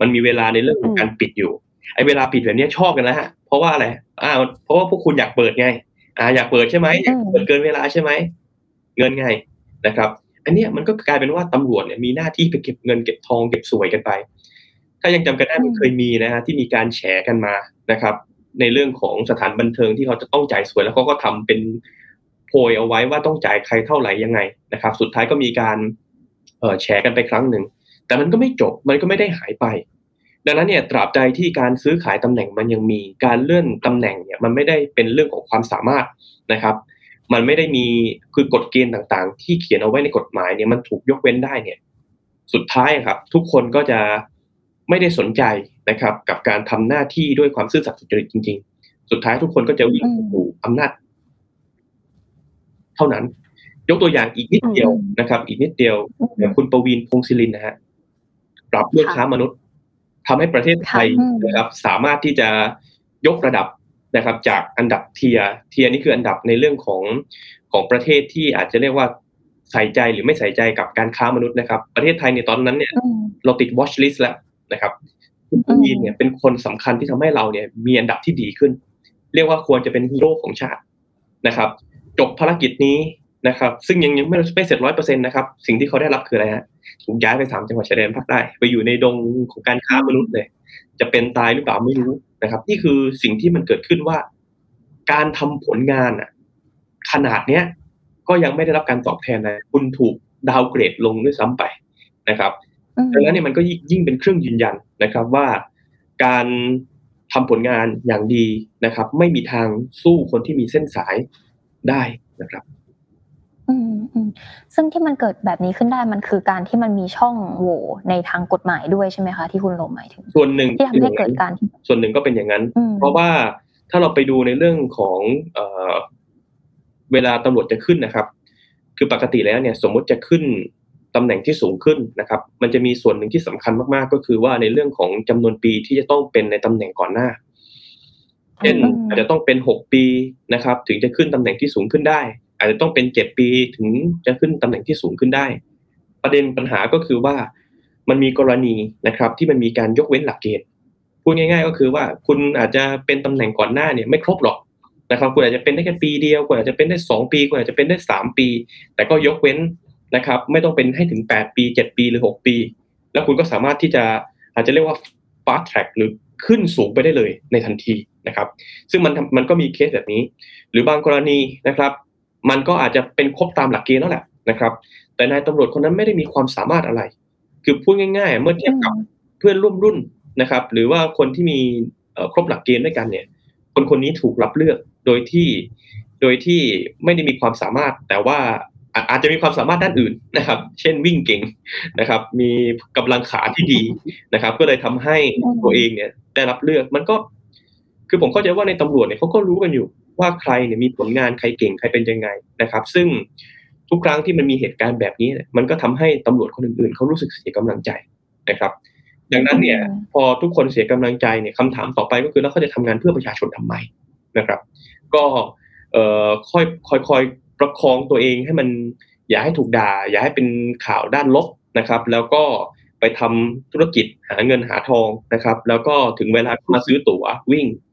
มันมีเวลาในเรื่องของการปิดอยู่ไอ้เวลาปิดแบบเนี้ยชอบกันแล้วฮะเพราะว่าอะไรอ่าเพราะว่าพวกคุณอยากเปิดไง อ่า อยากเปิดใช่ไหมอยากเปิดเกินเวลาใช่ไหมเงินไงนะครับ อันเนี้ยมันก็กลายเป็นว่าตำรวจเนี่ยมีหน้าที่ไปเก็บเงินเก็บทองเก็บสวยกันไป ถ้ายังจำกันได้มันเคยมีนะฮะที่มีการแฉกันมานะครับ ในเรื่องของสถานบันเทิงที่เขาจะต้องจ่ายสวยแล้วเขาก็ทำเป็นโพยเอาไว้ว่าต้องจ่ายใครเท่าไหร่ยังไงนะครับ สุดท้ายก็มีการเอ่อแฉกันไปครั้งหนึ่ง แต่มันก็ไม่จบ มันก็ไม่ได้หายไป ดังนั้นเนี่ย ตราบใดที่การซื้อขายตำแหน่งมันยังมี การเลื่อนตำแหน่งเนี่ย มันไม่ได้เป็นเรื่องของความสามารถนะครับ มันไม่ได้มีคือกฎเกณฑ์ต่างๆ ที่เขียนเอาไว้ในกฎหมายเนี่ยมันถูกยกเว้นได้เนี่ย สุดท้ายครับ ทุกคนก็จะไม่ได้สนใจนะครับ กับการทำหน้าที่ด้วยความซื่อสัตย์สุจริตจริง ๆ สุดท้ายทุกคนก็จะวิ่งสู่อำนาจ เท่านั้น ยกตัวอย่างอีกนิดเดียวนะครับ อีกนิดเดียวอย่างคุณประวีนพงศิรินนะฮะปรับเรื่องค่ะค้ามนุษย์ทำให้ประเทศไทยค่ะอืมนะครับ สามารถที่จะยกระดับ นะครับจากอันดับเทียเทียนี่คืออันดับในเรื่องของของประเทศที่อาจจะเรียกว่าใส่ใจหรือไม่ใส่ใจกับการค้ามนุษย์นะครับ ประเทศไทยในตอนนั้นเนี่ยอืมเราติด watch list แล้วนะครับคุณประวีนเนี่ยเป็นคนสำคัญที่ทำให้เราเนี่ยมีอันดับที่ดีขึ้น เรียกว่าควรจะเป็นฮีโร่ของชาตินะครับ จบภารกิจนี้นะครับ ซึ่งยังยังไม่ไม่เสร็จร้อยเปอร์เซ็นต์นะครับ สิ่งที่เขาได้รับคืออะไรฮะถูกย้ายไปสามจังหวัดชายแดนภาคใต้ไปอยู่ในดงของการค้ามนุษย์เลย จะเป็นตายหรือเปล่าไม่รู้ นะครับ นี่คือสิ่งที่มันเกิดขึ้นว่า การทำผลงานอะขนาดเนี้ยก็ยังไม่ได้รับการตอบแทนนะคุณถูกดาวเกรดลงด้วยซ้ำไปนะครับอืมดังนั้นเนี่ยมันก็ยิ่งเป็นเครื่องยืนยันนะครับว่าการทำผลงานอย่างดีนะครับ ไม่มีทางสู้คนที่มีเส้นสายได้นะครับอืมอืม ซึ่งที่มันเกิดแบบนี้ขึ้นได้มันคือการที่มันมีช่องโหว่ในทางกฎหมายด้วยใช่ไหมคะที่คุณลมหมายถึง ส่วนหนึ่งที่ทำให้เกิดการที่ส่วนหนึ่งก็เป็นอย่างนั้นอืมเพราะว่าถ้าเราไปดูในเรื่องของเอ่อเวลาตำรวจจะขึ้นนะครับคือคือปกติแล้วเนี่ยสมมติจะขึ้นตำแหน่งที่สูงขึ้นนะครับ มันจะมีส่วนหนึ่งที่สำคัญมากๆ ก็คือว่าในเรื่องของจำนวนปีที่จะต้องเป็นในตำแหน่งก่อนหน้า เช่นอาจจะต้องเป็นหกปีนะครับ ถึงจะขึ้นตำแหน่งที่สูงขึ้นได้ อาจจะต้องเป็นเจ็ดปีถึงจะขึ้นตำแหน่งที่สูงขึ้นได้ ประเด็นปัญหาก็คือว่ามันมีกรณีนะครับ ที่มันมีการยกเว้นหลักเกณฑ์พูดง่าย ๆ ก็คือว่าคุณอาจจะเป็นตำแหน่งก่อนหน้าเนี่ยไม่ครบหรอกนะครับคุณอาจจะเป็นได้แค่ปีเดียวคุณอาจจะเป็นได้สองปีคุณอาจจะเป็นได้สามปี แต่ก็ยกเว้นนะครับ ไม่ต้องเป็นให้ถึงแปดปีเจ็ดปีหรือหกปี แล้วคุณก็สามารถที่จะอาจจะเรียกว่า fast track หรือขึ้นสูงไปได้เลยในทันทีนะครับ ซึ่งมันมันก็มีเคสแบบนี้ หรือบางกรณีนะครับ มันก็อาจจะเป็นครบตามหลักเกณฑ์แล้วแหละนะครับ แต่นายตำรวจคนนั้นไม่ได้มีความสามารถอะไร คือพูดง่าย ๆ เมื่อเทียบกับเพื่อนร่วมรุ่นนะครับ หรือว่าคนที่มีครบหลักเกณฑ์ด้วยกันเนี่ย คนคนนี้ถูกรับเลือกโดยที่โดยที่ไม่ได้มีความสามารถ แต่ว่าอาจจะมีความสามารถด้านอื่นนะครับ เช่นวิ่งเก่งนะครับ มีกำลังขาที่ดีนะครับ ก็เลยทำให้ตัวเองเนี่ยได้รับเลือก มันก็ คือผมเข้าใจว่าในตำรวจเนี่ยเขาก็รู้กันอยู่ ว่าใครเนี่ยมีผลงานใครเก่งใครเป็นยังไงนะครับ ซึ่งทุกครั้งที่มันมีเหตุการณ์แบบนี้ มันก็ทำให้ตำรวจคนอื่นๆเขารู้สึกเสียกำลังใจนะครับดังนั้นเนี่ยพอทุกคนเสียกำลังใจเนี่ยคำถามต่อไปก็คือแล้วเขาจะทำงานเพื่อประชาชนทำไมนะครับ ก็เอ่อค่อยค่อยค่อยประคองตัวเองให้มันอย่าให้ถูกด่า อย่าให้เป็นข่าวด้านลบนะครับ แล้วก็ไปทำธุรกิจหาเงินหาทองนะครับ แล้วก็ถึงเวลามาซื้อตั๋ววิ่งจบ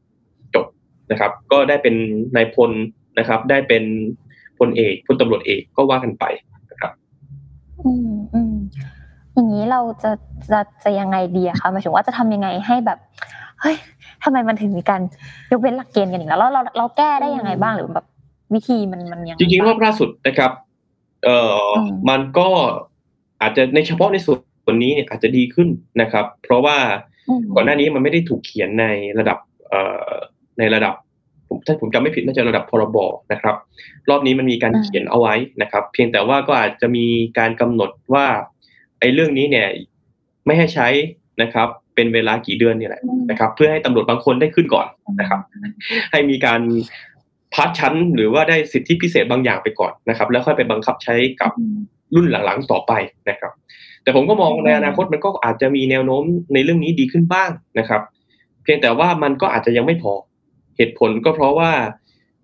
นะครับ ก็ได้เป็นนายพลนะครับ ได้เป็นพลเอกพลตำรวจเอกก็ว่ากันไปนะครับ อืมอืมอย่างนี้เราจะจะจะยังไงดีอะคะหมายถึงว่าจะทำยังไงให้แบบ เฮ้ยทำไมมันถึงมีการยกเว้นหลักเกณฑ์กันอีกแล้วเราเราเราแก้ได้ยังไงบ้างหรือแบบวิธีมันมันยังจริงๆรอบล่าสุดนะครับ เอ่อมันก็อาจจะในเฉพาะในส่วนนี้เนี่ยอาจจะดีขึ้นนะครับ เพราะว่าก่อนหน้านี้มันไม่ได้ถูกเขียนในระดับเอ่อ ในระดับผมถ้าผมจำไม่ผิดน่าจะระดับพรบนะครับ รอบนี้มันมีการเขียนเอาไว้นะครับ เพียงแต่ว่าก็อาจจะมีการกำหนดว่าไอ้เรื่องนี้เนี่ยไม่ให้ใช้นะครับ เป็นเวลากี่เดือนเนี่ยแหละนะครับ เพื่อให้ตำรวจบางคนได้ขึ้นก่อนนะครับ ให้มีการพัดชั้นหรือว่าได้สิทธิพิเศษบางอย่างไปก่อนนะครับ แล้วค่อยไปบังคับใช้กับรุ่นหลังๆต่อไปนะครับ แต่ผมก็มองในอนาคตมันก็อาจจะมีแนวโน้มในเรื่องนี้ดีขึ้นบ้างนะครับ เพียงแต่ว่ามันก็อาจจะยังไม่พอ เหตุผลก็เพราะว่า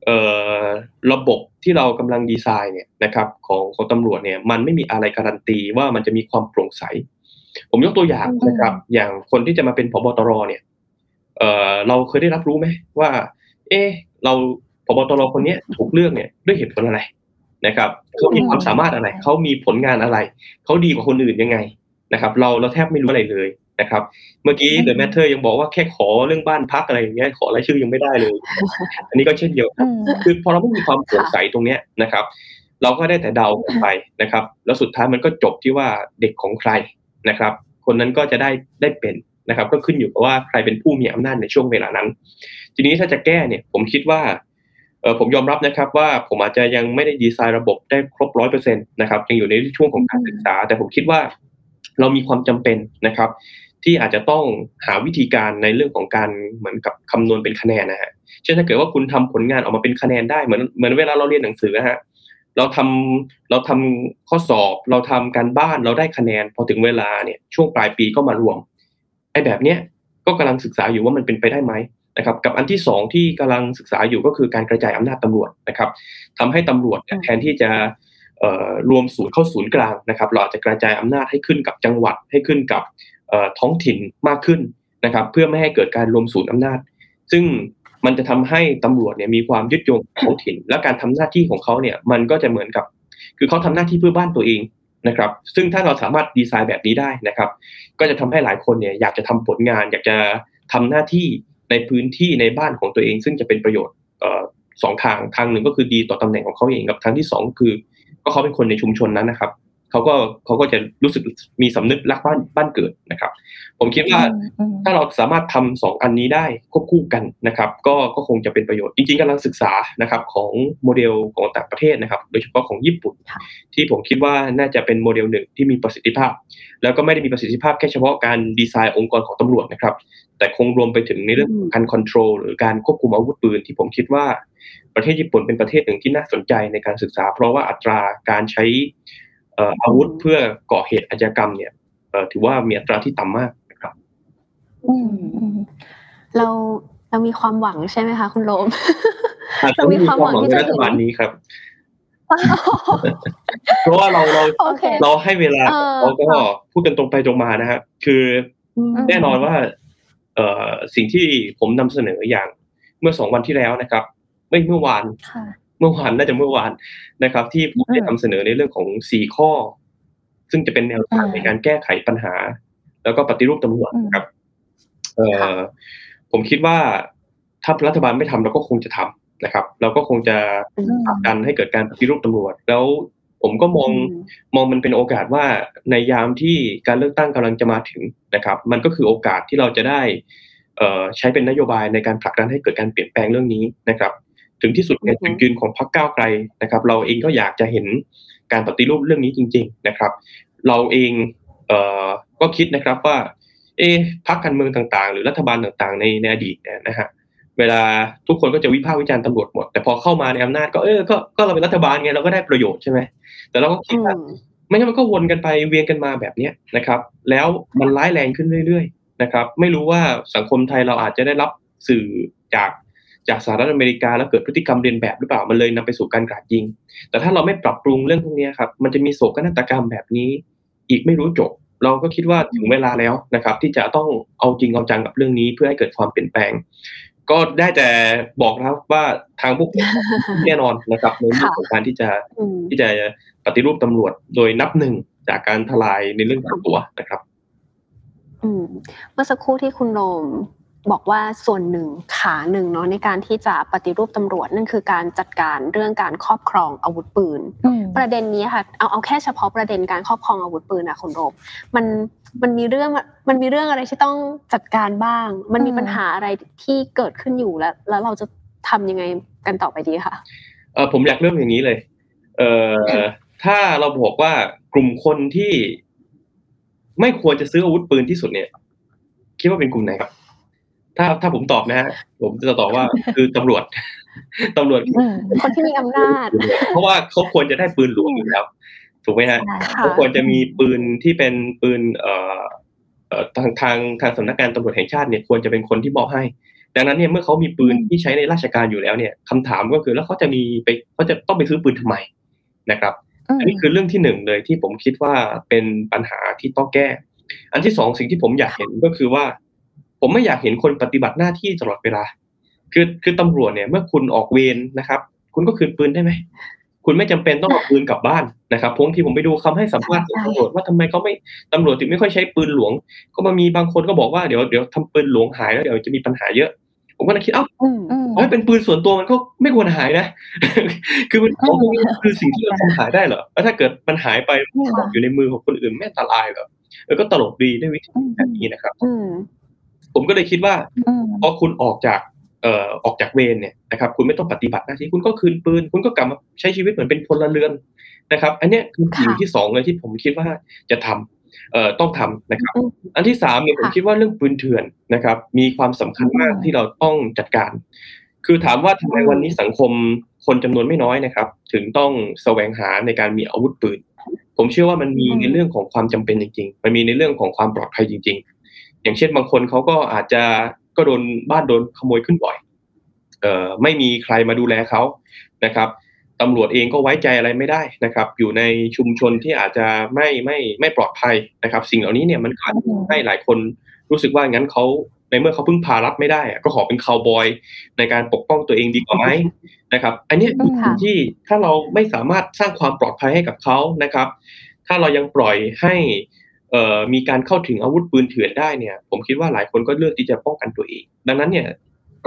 เอ่อระบบที่เรากำลังดีไซน์เนี่ยนะครับของของตำรวจเนี่ยมันไม่มีอะไรการันตีว่ามันจะมีความโปร่งใส ผมยกตัวอย่างนะครับ อย่างคนที่จะมาเป็นผบตรเนี่ยเอ่อเราเคยได้รับรู้ไหมว่า เอ๊เราพบตรคนนี้ถูกเลือกเนี่ยด้วยเหตุผลอะไรนะครับเขามีความสามารถอะไรเขามีผลงานอะไรเขาดีกว่าคนอื่นยังไงนะครับ เราเราแทบไม่รู้อะไรเลย นะครับ เมื่อกี้ The Matter ยังบอกว่าแค่ขอเรื่องบ้านพักอะไรอย่างเงี้ยขอรายชื่อยังไม่ได้เลย อันนี้ก็เช่นเดียวกันคือพอเราไม่มีความโปร่งใสตรงเนี้ยนะครับ เราก็ได้แต่เดาไปนะครับ แล้วสุดท้ายมันก็จบที่ว่าเด็กของใครนะครับ คนนั้นก็จะได้ได้เป็นนะครับ ก็ขึ้นอยู่กับว่าใครเป็นผู้มีอำนาจในช่วงเวลานั้น ทีนี้ถ้าจะแก้เนี่ย ผมคิดว่าเออผมยอมรับนะครับว่าผมอาจจะยังไม่ได้ดีไซน์ระบบได้ครบร้อยเปอร์เซ็นต์นะครับยังอยู่ในช่วงของการศึกษา แต่ผมคิดว่า เรามีความจำเป็นนะครับ ที่อาจจะต้องหาวิธีการในเรื่องของการเหมือนกับคำนวณเป็นคะแนนนะฮะเช่นถ้าเกิดว่าคุณทำผลงานออกมาเป็นคะแนนได้เหมือนเหมือนเวลาเราเรียนหนังสือฮะเราทำเราทำข้อสอบ เราทำการบ้านเราได้คะแนน พอถึงเวลาเนี่ยช่วงปลายปีก็มารวมไอ้แบบเนี้ยก็กำลังศึกษาอยู่ว่ามันเป็นไปได้ไหมนะครับกับอันที่สองที่กำลังศึกษาอยู่ก็คือการกระจายอำนาจตำรวจนะครับทำให้ตำรวจแทนที่จะ รวมศูนย์เข้าศูนย์กลางนะครับ เราอาจจะกระจายอำนาจให้ขึ้นกับจังหวัดให้ขึ้นกับท้องถิ่นมากขึ้นนะครับ เพื่อไม่ให้เกิดการรวมศูนย์อำนาจ ซึ่งมันจะทำให้ตำรวจเนี่ยมีความยึดโยงท้องถิ่น และการทำหน้าที่ของเขาเนี่ยมันก็จะเหมือนกับ คือเขาทำหน้าที่เพื่อบ้านตัวเองนะครับ ซึ่งถ้าเราสามารถดีไซน์แบบนี้ได้นะครับ ก็จะทำให้หลายคนเนี่ยอยากจะทำผลงาน อยากจะทำหน้าที่ในพื้นที่ในบ้านของตัวเอง ซึ่งจะเป็นประโยชน์สองทางทางหนึ่งก็คือดีต่อตำแหน่งของเขาเองกับทางที่สองคือ ก็เขาเป็นคนในชุมชนนั้นนะครับเขเขาก็เขาก็จะรู้สึกมีสำนึกรักบ้านบ้านเกิดนะครับ ผมคิดว่าถ้าเราสามารถทำสองอันนี้ได้ควบคู่กันนะครับ ก็ก็คงจะเป็นประโยชน์จริงๆกำลังศึกษานะครับ ของโมเดลของต่างประเทศนะครับ โดยเฉพาะของญี่ปุ่น ที่ผมคิดว่าน่าจะเป็นโมเดลหนึ่งที่มีประสิทธิภาพ แล้วก็ไม่ได้มีประสิทธิภาพแค่เฉพาะการดีไซน์องค์กรของตำรวจนะครับ แต่คงรวมไปถึงในเรื่องการ control หรือการควบคุมอาวุธปืนที่ผมคิดว่า ประเทศญี่ปุ่นเป็นประเทศหนึ่งที่น่าสนใจในการศึกษา เพราะว่าอัตราการใช้อาวุธเพื่อก่อเหตุอาชญากรรมเนี่ยถือว่ามีอัตราที่ต่ำมากนะครับเราเรามีความหวังใช่ไหมคะคุณโลมเรามีความหวังที่จะรัฐบาลนี้ครับเพราะว่าเราเราเราให้เวลาเราก็พูดกันตรงไปตรงมานะครับคือแน่นอนว่า เอ่อสิ่งที่ผมนำเสนออย่างเมื่อสองวันที่แล้วนะครับ ไม่เมื่อวานเมื่อวานน่าจะเมื่อวานนะครับ ที่ผมได้นำเสนอในเรื่องของสี่ข้อ ซึ่งจะเป็นแนวทางในการแก้ไขปัญหา แล้วก็ปฏิรูปตำรวจครับ เอ่อผมคิดว่าถ้ารัฐบาลไม่ทำเราก็คงจะทำนะครับ เราก็คงจะผลักดันให้เกิดการปฏิรูปตำรวจ แล้วผมก็มองมองมันเป็นโอกาสว่าในยามที่การเลือกตั้งกำลังจะมาถึงนะครับ มันก็คือโอกาสที่เราจะได้ใช้เป็นนโยบายในการผลักดันให้เกิดการเปลี่ยนแปลงเรื่องนี้นะครับ ถึงที่สุดเนี่ยจุดยืนของพรรคก้าวไกลนะครับ เราเองก็อยากจะเห็นการปฏิรูปเรื่องนี้จริง ๆนะครับ เราเองเอ่อก็คิดนะครับว่า เอ๊พรรคการเมืองต่างๆ หรือรัฐบาลต่างๆ ในในอดีตเนี่ยนะฮะเวลาทุกคนก็จะวิพากษ์วิจารณ์ตำรวจหมด แต่พอเข้ามาในอำนาจก็เออก็ก็เราเป็นรัฐบาลไงเราก็ได้ประโยชน์ใช่ไหมแต่เราก็คิดว่าไม่งั้นมันก็วนกันไปเวียนกันมาแบบเนี้ยนะครับ แล้วมันร้ายแรงขึ้นเรื่อย ๆ นะครับ ไม่รู้ว่าสังคมไทยเราอาจจะได้รับสื่อจาก จากสหรัฐอเมริกาแล้วเกิดพฤติกรรมเรียนแบบหรือเปล่ามันเลยนำไปสู่การกราดยิง แต่ถ้าเราไม่ปรับปรุงเรื่องพวกนี้ครับมันจะมีโศกนาฏกรรมแบบนี้ อีกไม่รู้จบ เราก็คิดว่าถึงเวลาแล้วนะครับ ที่จะต้องเอาจริงเอาจังกับเรื่องนี้เพื่อให้เกิดความเปลี่ยนแปลง ก็ได้แต่บอกแล้วว่าทางพวกแน่นอนนะครับในเรื่องของการที่จะที่จะปฏิรูปตำรวจโดยนับหนึ่งจากการทลายในเรื่องของตัวนะครับเมื่อสักครู่ที่คุณโนม บอกว่าส่วนหนึ่งขาหนึ่งเนาะในการที่จะปฏิรูปตำรวจนั่นคือการจัดการเรื่องการครอบครองอาวุธปืน ประเด็นนี้ค่ะเอาเอาแค่เฉพาะประเด็นการครอบครองอาวุธปืนอะคุณโรมมันมันมีเรื่องมันมีเรื่องอะไรที่ต้องจัดการบ้าง มันมีปัญหาอะไรที่เกิดขึ้นอยู่แล้ว แล้วเราจะทำยังไงกันต่อไปดีคะเออผมอยากเริ่มอย่างนี้เลย เอ่อถ้าเราบอกว่ากลุ่มคนที่ ไม่ควรจะซื้ออาวุธปืนที่สุดเนี่ย คิดว่าเป็นกลุ่มไหนครับ ถ้าถ้าผมตอบนะฮะผมจะตอบว่าคือตำรวจตำรวจคนที่มีอำนาจ เพราะว่าเขาควรจะได้ปืนหลวงอยู่แล้ว ถูกไหมฮะเขาควรจะมีปืนที่เป็นปืนเอ่อทางทางทางสำนักงานตำรวจแห่งชาติเนี่ยควรจะเป็นคนที่มอบให้ ดังนั้นเนี่ยเมื่อเขามีปืนที่ใช้ในราชการอยู่แล้วเนี่ยคำถามก็คือแล้วเขาจะมีไปเขาจะต้องไปซื้อปืนทำไมนะครับ อันนี้คือเรื่องที่หนึ่งเลยที่ผมคิดว่าเป็นปัญหาที่ต้องแก้ อันที่สองสิ่งที่ผมอยากเห็นก็คือว่า ผมไม่อยากเห็นคนปฏิบัติหน้าที่ตลอดเวลา คือคือตำรวจเนี่ยเมื่อคุณออกเวรนะครับ คุณก็คืนปืนได้ไหมคุณไม่จำเป็นต้องเอาปืนกลับบ้านนะครับพงที่ผมไปดูคำให้สัมภาษณ์ของตำรวจว่าทำไมเขาไม่ตำรวจถึงไม่ค่อยใช้ปืนหลวง ก็มามีบางคนก็บอกว่าเดี๋ยวเดี๋ยวทำปืนหลวงหายแล้วเดี๋ยวจะมีปัญหาเยอะ ผมก็เลยคิดเอ้าอ๋อเป็นปืนส่วนตัวมันก็ไม่ควรหายนะ คือมันของพวกนี้คือสิ่งที่เราทำหายได้เหรอแล้วถ้าเกิดมันหายไปอยู่ในมือของคนอื่นไม่อันตรายเหรอเออก็ตลกดีด้วยวิธีแบบนี้นะครับ ผมก็เลยคิดว่าพอคุณออกจากเอ่อออกจากเวรเนี่ยนะครับ คุณไม่ต้องปฏิบัติหน้าที่คุณก็คืนปืน คุณก็กลับมาใช้ชีวิตเหมือนเป็นพลเรือนนะครับ อันนี้คือสิ่งที่สองเลยที่ผมคิดว่าจะทำเอ่อต้องทำนะครับ อันที่สามเนี่ยผมคิดว่าเรื่องปืนเถื่อนนะครับ มีความสำคัญมากที่เราต้องจัดการ คือถามว่าทำไมวันนี้สังคมคนจำนวนไม่น้อยนะครับ ถึงต้องแสวงหาในการมีอาวุธปืน ผมเชื่อว่ามันมีในเรื่องของความจำเป็นจริง ๆ มันมีในเรื่องของความปลอดภัยจริง ๆ อย่างเช่นบางคนเขาก็อาจจะก็โดนบ้านโดนขโมยขึ้นบ่อยเอ่อไม่มีใครมาดูแลเขานะครับตำรวจเองก็ไว้ใจอะไรไม่ได้นะครับ อยู่ในชุมชนที่อาจจะไม่ไม่ไม่ปลอดภัยนะครับ สิ่งเหล่านี้เนี่ยมันก็ให้หลายคนรู้สึกว่างั้นเขาในเมื่อเขาพึ่งพารัฐไม่ได้ ก็ขอเป็นคาวบอยในการปกป้องตัวเองดีกว่าไหมนะครับ อันนี้คือสิ่งที่ถ้าเราไม่สามารถสร้างความปลอดภัยให้กับเขานะครับ ถ้าเรายังปล่อยให้ มีการเข้าถึงอาวุธปืนเถื่อนได้เนี่ย ผมคิดว่าหลายคนก็เลือกที่จะป้องกันตัวเอง ดังนั้นเนี่ย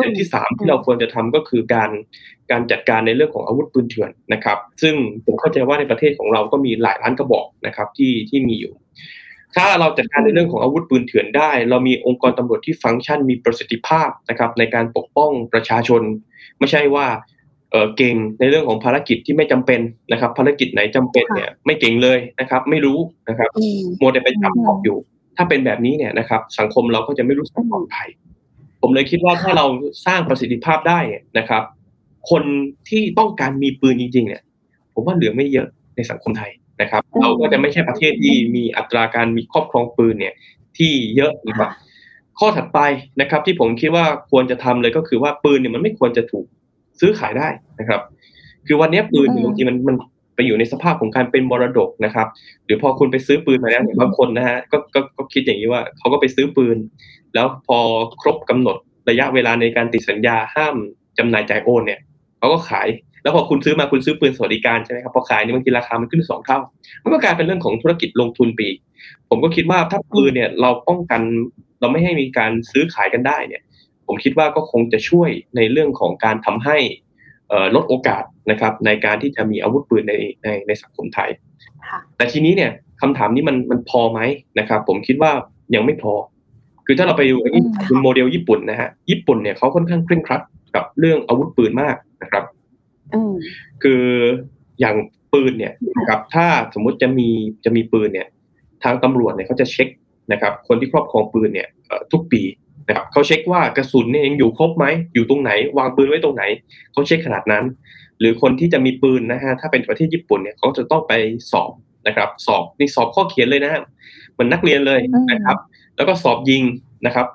อย่างที่สามที่เราควรจะทำก็คือการการจัดการในเรื่องของอาวุธปืนเถื่อนนะครับ ซึ่งผมเข้าใจว่าในประเทศของเราก็มีหลายล้านกระบอกนะครับที่ที่มีอยู่ ถ้าเราจัดการในเรื่องของอาวุธปืนเถื่อนได้ เรามีองค์กรตำรวจที่ฟังก์ชันมีประสิทธิภาพนะครับ ในการปกป้องประชาชน ไม่ใช่ว่า เออเก่งในเรื่องของภารกิจที่ไม่จำเป็นนะครับ ภารกิจไหนจำเป็นเนี่ยไม่เก่งเลยนะครับ ไม่รู้นะครับโมเดลไปจับออกอยู่ ถ้าเป็นแบบนี้เนี่ยนะครับ สังคมเราก็จะไม่รู้สึกปลอดภัยผมเลยคิดว่าถ้าเราสร้างประสิทธิภาพได้นะครับ คนที่ต้องการมีปืนจริง ๆ เนี่ย ผมว่าเหลือไม่เยอะในสังคมไทยนะครับ เราก็จะไม่ใช่ประเทศที่มีอัตราการมีครอบครองปืนเนี่ย ที่เยอะนะครับข้อถัดไปนะครับ ที่ผมคิดว่าควรจะทำเลยก็คือว่าปืนเนี่ยมันไม่ควรจะถูก ซื้อขายได้นะครับ คือวันนี้ปืนบางทีมันมันไปอยู่ในสภาพของการเป็นมรดกนะครับ หรือพอคุณไปซื้อปืนมาแล้วบางคนนะฮะก็ก็ก็คิดอย่างนี้ว่าเขาก็ไปซื้อปืน แล้วพอครบกำหนดระยะเวลาในการติดสัญญาห้ามจำหน่ายจ่ายโอนเนี่ยเขาก็ขาย แล้วพอคุณซื้อมาคุณซื้อปืนสวัสดิการใช่ไหมครับพอขายนี่บางทีราคามันขึ้นสองเท่า มันก็กลายเป็นเรื่องของธุรกิจลงทุนปี ผมก็คิดว่าถ้าปืนเนี่ยเราป้องกันเราไม่ให้มีการซื้อขายกันได้เนี่ย ผมคิดว่าก็คงจะช่วยในเรื่องของการทำให้ลดโอกาสนะครับในการที่จะมีอาวุธปืนในในในสังคมไทย แต่ทีนี้เนี่ยคำถามนี้มันมันพอไหมนะครับ ผมคิดว่ายังไม่พอ คือถ้าเราไปดูคุณโมเดลญี่ปุ่นนะฮะญี่ปุ่นเนี่ยเขาค่อนข้างเคร่งครัดกับเรื่องอาวุธปืนมากนะครับคืออย่างปืนเนี่ยนะครับถ้าสมมุติจะมีจะมีปืนเนี่ย ทางตำรวจเนี่ยเขาจะเช็คนะครับ คนที่ครอบครองปืนเนี่ยทุกปี นะครับเขาเช็คว่ากระสุนเนี่ยยังอยู่ครบไหมอยู่ตรงไหน วางปืนไว้ตรงไหนเขาเช็คขนาดนั้น หรือคนที่จะมีปืนนะฮะถ้าเป็นประเทศญี่ปุ่นเนี่ยเขาจะต้องไปสอบนะครับ สอบนี่สอบข้อเขียนเลยนะฮะเหมือนนักเรียนเลยนะครับ แล้วก็สอบยิงนะครับ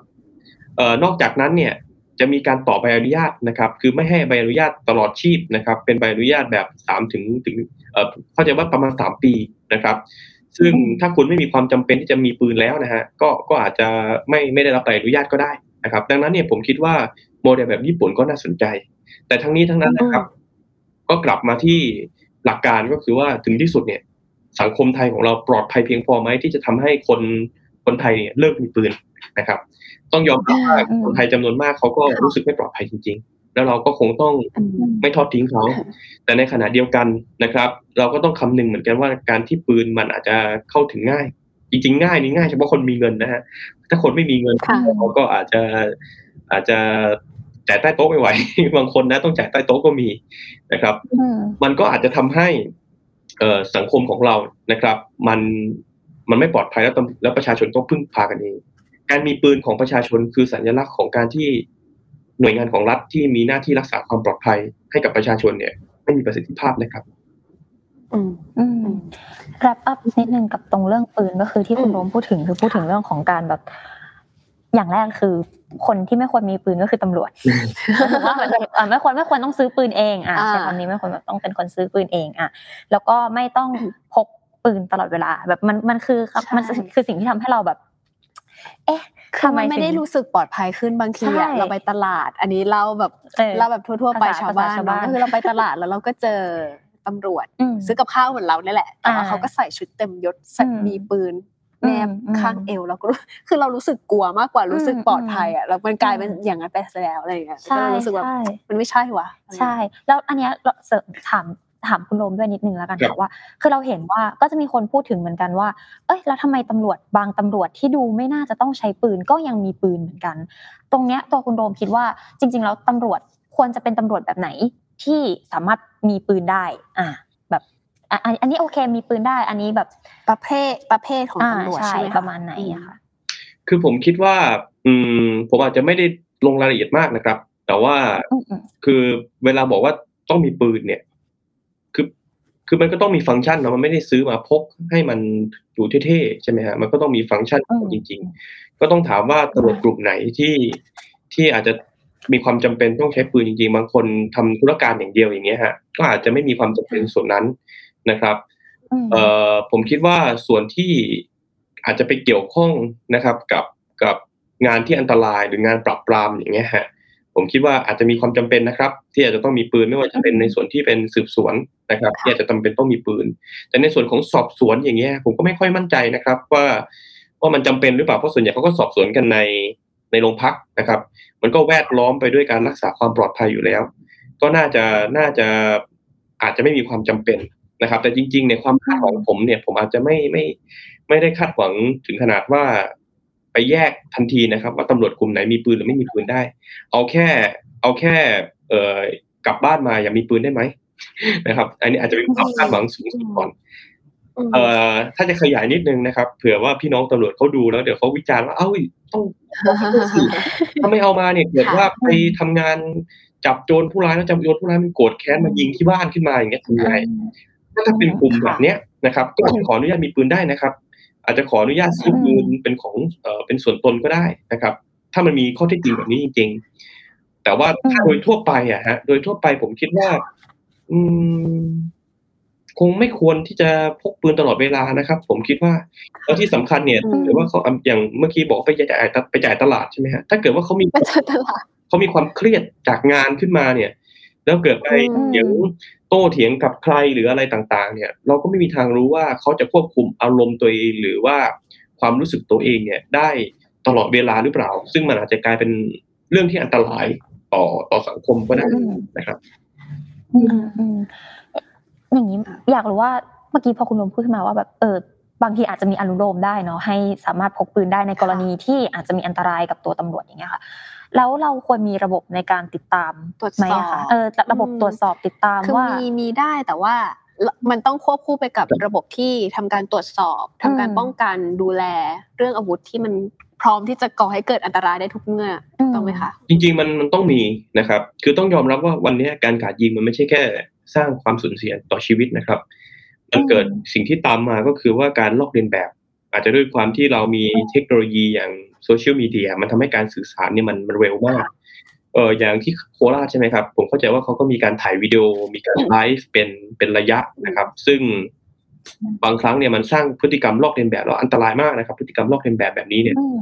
เอ่อนอกจากนั้นเนี่ยจะมีการต่อใบอนุญาตนะครับ คือไม่ให้ใบอนุญาตตลอดชีพนะครับ เป็นใบอนุญาตแบบสามถึงถึงเอ่อเข้าใจว่าประมาณสามปีนะครับ ซึ่งถ้าคุณไม่มีความจำเป็นที่จะมีปืนแล้วนะฮะก็ก็อาจจะไม่ไม่ได้รับใบอนุญาตก็ได้นะครับ ดังนั้นเนี่ยผมคิดว่าโมเดลแบบญี่ปุ่นก็น่าสนใจ แต่ทั้งนี้ทั้งนั้นนะครับ ก็กลับมาที่หลักการก็คือว่าถึงที่สุดเนี่ย สังคมไทยของเราปลอดภัยเพียงพอไหมที่จะทำให้คนคนไทยเนี่ยเลิกมีปืนนะครับ ต้องยอมรับว่าคนไทยจำนวนมากเขาก็รู้สึกไม่ปลอดภัยจริง ๆ แล้วเราก็คงต้องไม่ทอดทิ้งเขา แต่ในขณะเดียวกันนะครับ เราก็ต้องคำนึงเหมือนกันว่าการที่ปืนมันอาจจะเข้าถึงง่าย จริง ๆ ง่ายนี่ง่ายเฉพาะคนมีเงินนะฮะถ้าคนไม่มีเงินเขาก็อาจจะอาจจะจ่ายใต้โต๊ะไม่ไหวบางคนนะต้องจ่ายใต้โต๊ะก็มีนะครับ มันก็อาจจะทำให้เอสังคมของเรานะครับ มันมันไม่ปลอดภัยแล้วแล้วประชาชนต้องพึ่งพากันเองการมีปืนของประชาชนคือสัญลักษณ์ของการที่ หน่วยงานของรัฐที่มีหน้าที่รักษาความปลอดภัยให้กับประชาชนเนี่ย ไม่มีประสิทธิภาพเลยครับอืมอืมแรปอัพนิดนึงกับตรงเรื่องปืนก็คือที่คุณโรมพูดถึงคือพูดถึงเรื่องของการแบบ อย่างแรกคือ คนที่ไม่ควรมีปืนก็คือตำรวจว่าไม่ควรไม่ควรต้องซื้อปืนเองอะใช้คำนี้ไม่ควรต้องเป็นคนซื้อปืนเองอะแล้วก็ไม่ต้องพกปืนตลอดเวลา แบบมันมันคือมันคือสิ่งที่ทำให้เราแบบ เอ๊ะ คือมันไม่ได้รู้สึกปลอดภัยขึ้นบางทีอะเราไปตลาด อันนี้เราแบบเราแบบทั่ว ๆ ไปชาวบ้านก็คือเราไปตลาดแล้วเราก็เจอตำรวจ ซื้อกับข้าวเหมือนเราเนี่ยแหละแต่ว่าเขาก็ใส่ชุดเต็มยศมีปืนแนบข้างเอวแล้วก็คือเรารู้สึกกลัวมากกว่ารู้สึกปลอดภัยอะแล้วมันกลายเป็นอย่างนั้นไปแล้วอะไรอย่างเงี้ยรู้สึกว่ามันไม่ใช่ว่ะใช่ แล้วอันเนี้ยเราเสริมถาม ถามคุณโรมด้วยนิดนึงแล้วกันค่ะว่า คือเราเห็นว่าก็จะมีคนพูดถึงเหมือนกันว่า เอ้ยแล้วทำไมตำรวจบางตำรวจที่ดูไม่น่าจะต้องใช้ปืนก็ยังมีปืนเหมือนกัน ตรงเนี้ยตัวคุณโรมคิดว่าจริง ๆ แล้วตำรวจควรจะเป็นตำรวจแบบไหนที่สามารถมีปืนได้ อ่าแบบอันนี้โอเคมีปืนได้ อันนี้แบบประเภทประเภทของตำรวจใช่ประมาณไหนอะคะคือผมคิดว่า อืม ผมอาจจะไม่ได้ลงรายละเอียดมากนะครับ แต่ว่าคือเวลาบอกว่าต้องมีปืนเนี่ย คือมันก็ต้องมีฟังก์ชันเนาะมันไม่ได้ซื้อมาพกให้มันดูเท่ๆใช่ไหมฮะมันก็ต้องมีฟังก์ชันจริง ๆ ก็ต้องถามว่าตำรวจกลุ่มไหนที่ที่อาจจะมีความจำเป็นต้องใช้ปืนจริงๆ บางคนทำธุรการอย่างเดียวอย่างเงี้ยฮะก็อาจจะไม่มีความจำเป็นส่วนนั้นนะครับเอ่อผมคิดว่าส่วนที่อาจจะไปเกี่ยวข้องนะครับกับกับงานที่อันตรายหรืองานปรับปรามอย่างเงี้ยฮะ ผมคิดว่าอาจจะมีความจำเป็นนะครับ ที่อาจจะต้องมีปืนไม่ว่าจะเป็นในส่วนที่เป็นสืบสวนนะครับ ที่อาจจะจาเป็นต้องมีปืน แต่ในส่วนของสอบสวนอย่างเงี้ย ผมก็ไม่ค่อยมั่นใจนะครับ ว่าว่ามันจำเป็นหรือเปล่าเพราะส่วนใหญ่เขาก็สอบสวนกันในในในโรงพักนะครับ มันก็แวดล้อมไปด้วยการรักษาความปลอดภัยอยู่แล้ว ก็น่าจะน่าจะอาจจะไม่มีความจำเป็นนะครับ แต่จริงๆในความคาดหวังผมเนี่ย ผมอาจจะไม่ไม่ไม่ได้คาดหวังถึงขนาดว่า ไปแยกทันทีนะครับ ว่าตำรวจกลุ่มไหนมีปืนหรือไม่มีปืนได้ เอาแค่เอาแค่เอ่อกลับบ้านมาอย่ามีปืนได้ไหมนะครับ อันนี้อาจจะเป็นความคาดหวังสูงสุดก่อนเอ่อถ้าจะขยายนิดนึงนะครับ เผื่อว่าพี่น้องตำรวจเขาดูแล้วเดี๋ยวเขาวิจารณ์ว่าเอ้าต้องถ้าไม่เอามาเนี่ยเกิดว่าไปทำงานจับโจรผู้ร้ายแล้วจับโจรผู้ร้ายมันโกรธแค้นมายิงที่บ้านขึ้นมาอย่างเงี้ยทำยังไงถ้าเป็นกลุ่มแบบเนี้ยนะครับ ก็ขออนุญาตมีปืนได้นะครับ อาจจะขออนุญาตซื้อปืนเป็นของเอ่อเป็นส่วนตนก็ได้นะครับ ถ้ามันมีข้อเท็จจริงแบบนี้จริง ๆ แต่ว่าถ้าโดยทั่วไปอะฮะ โดยทั่วไปผมคิดว่า อืม คงไม่ควรที่จะพกปืนตลอดเวลานะครับ ผมคิดว่าแล้วที่สำคัญเนี่ยถ้าเกิดว่าเขาอย่างเมื่อกี้บอกไปจ่ายไปจ่ายตลาดใช่ไหมฮะถ้าเกิดว่าเขามีไปเจอตลาดเขามีความเครียดจากงานขึ้นมาเนี่ย แล้วเกิดไปอืมเถียงโต้เถียงกับใครหรืออะไรต่าง ๆ เนี่ย เราก็ไม่มีทางรู้ว่าเขาจะควบคุมอารมณ์ตัวเองหรือว่าความรู้สึกตัวเองเนี่ยได้ตลอดเวลาหรือเปล่า ซึ่งมันอาจจะกลายเป็นเรื่องที่อันตรายต่อต่อสังคมก็ได้นะครับอืมอืมอย่างนี้อยากรู้ว่าเมื่อกี้พอคุณลมพูดขึ้นมาว่าแบบเออบางทีอาจจะมีอนุโลมได้เนาะให้สามารถพกปืนได้ในกรณีที่อาจจะมีอันตรายกับตัวตำรวจอย่างเงี้ยค่ะ แล้วเราควรมีระบบในการติดตามตรวจสอบไหมอะคะเออระบบตรวจสอบติดตามคือว่ามีมีได้แต่ว่ามันต้องควบคู่ไปกับระบบที่ทำการตรวจสอบทำการอืมป้องกันดูแลเรื่องอาวุธที่มันพร้อมที่จะก่อให้เกิดอันตรายได้ทุกเมื่ออมต้องไหมคะจริงๆมันมันต้องมีนะครับ คือต้องยอมรับว่าวันนี้การกราดยิงมันไม่ใช่แค่ สร้างความสูญเสียต่อชีวิตนะครับ มันเกิดสิ่งที่ตามมาก็คือว่าการลอกเลียนแบบ อาจจะด้วยความที่เรามีเทคโนโลยีอย่าง โซเชียลมีเดียมันทำให้การสื่อสารเนี่ยมันมันเร็วมากเอออย่างที่โคราชใช่ไหมครับ ผมเข้าใจว่าเขาก็มีการถ่ายวิดีโอมีการไลฟ์เป็นเป็นระยะนะครับ ซึ่งบางครั้งเนี่ยมันสร้างพฤติกรรมลอกเลียนแบบแล้วอันตรายมากนะครับ พฤติกรรมลอกเลียนแบบแบบนี้เนี่ยอืม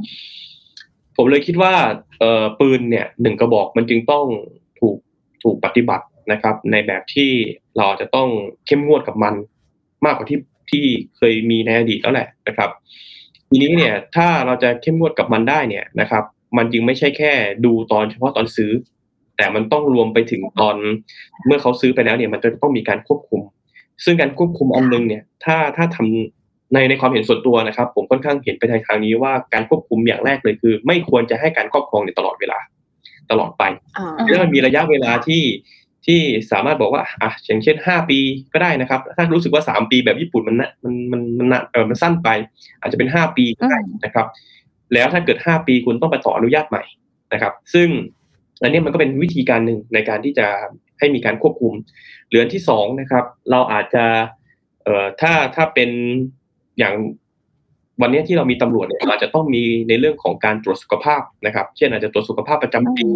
ผมเลยคิดว่าเอ่อปืนเนี่ยหนึ่งกระบอกมันจึงต้องถูกถูกปฏิบัตินะครับ ในแบบที่เราจะต้องเข้มงวดกับมัน มากกว่าที่ที่เคยมีในอดีตแล้วแหละนะครับ ทีนี้เนี่ยถ้าเราจะเข้มงวดกับมันได้เนี่ยนะครับ มันจึงไม่ใช่แค่ดูตอนเฉพาะตอนซื้อ แต่มันต้องรวมไปถึงตอนเมื่อเขาซื้อไปแล้วเนี่ยมันจะต้องมีการควบคุม ซึ่งการควบคุมอันนึงเนี่ยถ้าถ้าทำในในความเห็นส่วนตัวนะครับ ผมค่อนข้างเห็นไปในทางนี้ว่าการควบคุมอย่างแรกเลยคือ ไม่ควรจะให้การครอบครองในตลอดเวลา ตลอดไปอ่าแล้วมันมีระยะเวลาที่ ที่สามารถบอกว่าอะอย่างเช่นห้าปีก็ได้นะครับ ถ้ารู้สึกว่าสามปีแบบญี่ปุ่นมันนะมันมันมันนะเออมันสั้นไป อาจจะเป็นห้าปีก็ได้นะครับ แล้วถ้าเกิดห้าปีคุณต้องไปต่ออนุญาตใหม่นะครับ ซึ่งอันนี้มันก็เป็นวิธีการหนึ่งในการที่จะให้มีการควบคุมเหลือที่สองนะครับ เราอาจจะเอ่อถ้าถ้าเป็นอย่างวันนี้ที่เรามีตำรวจเนี่ยอาจจะต้องมีในเรื่องของการตรวจสุขภาพนะครับ เช่นอาจจะตรวจสุขภาพประจำปี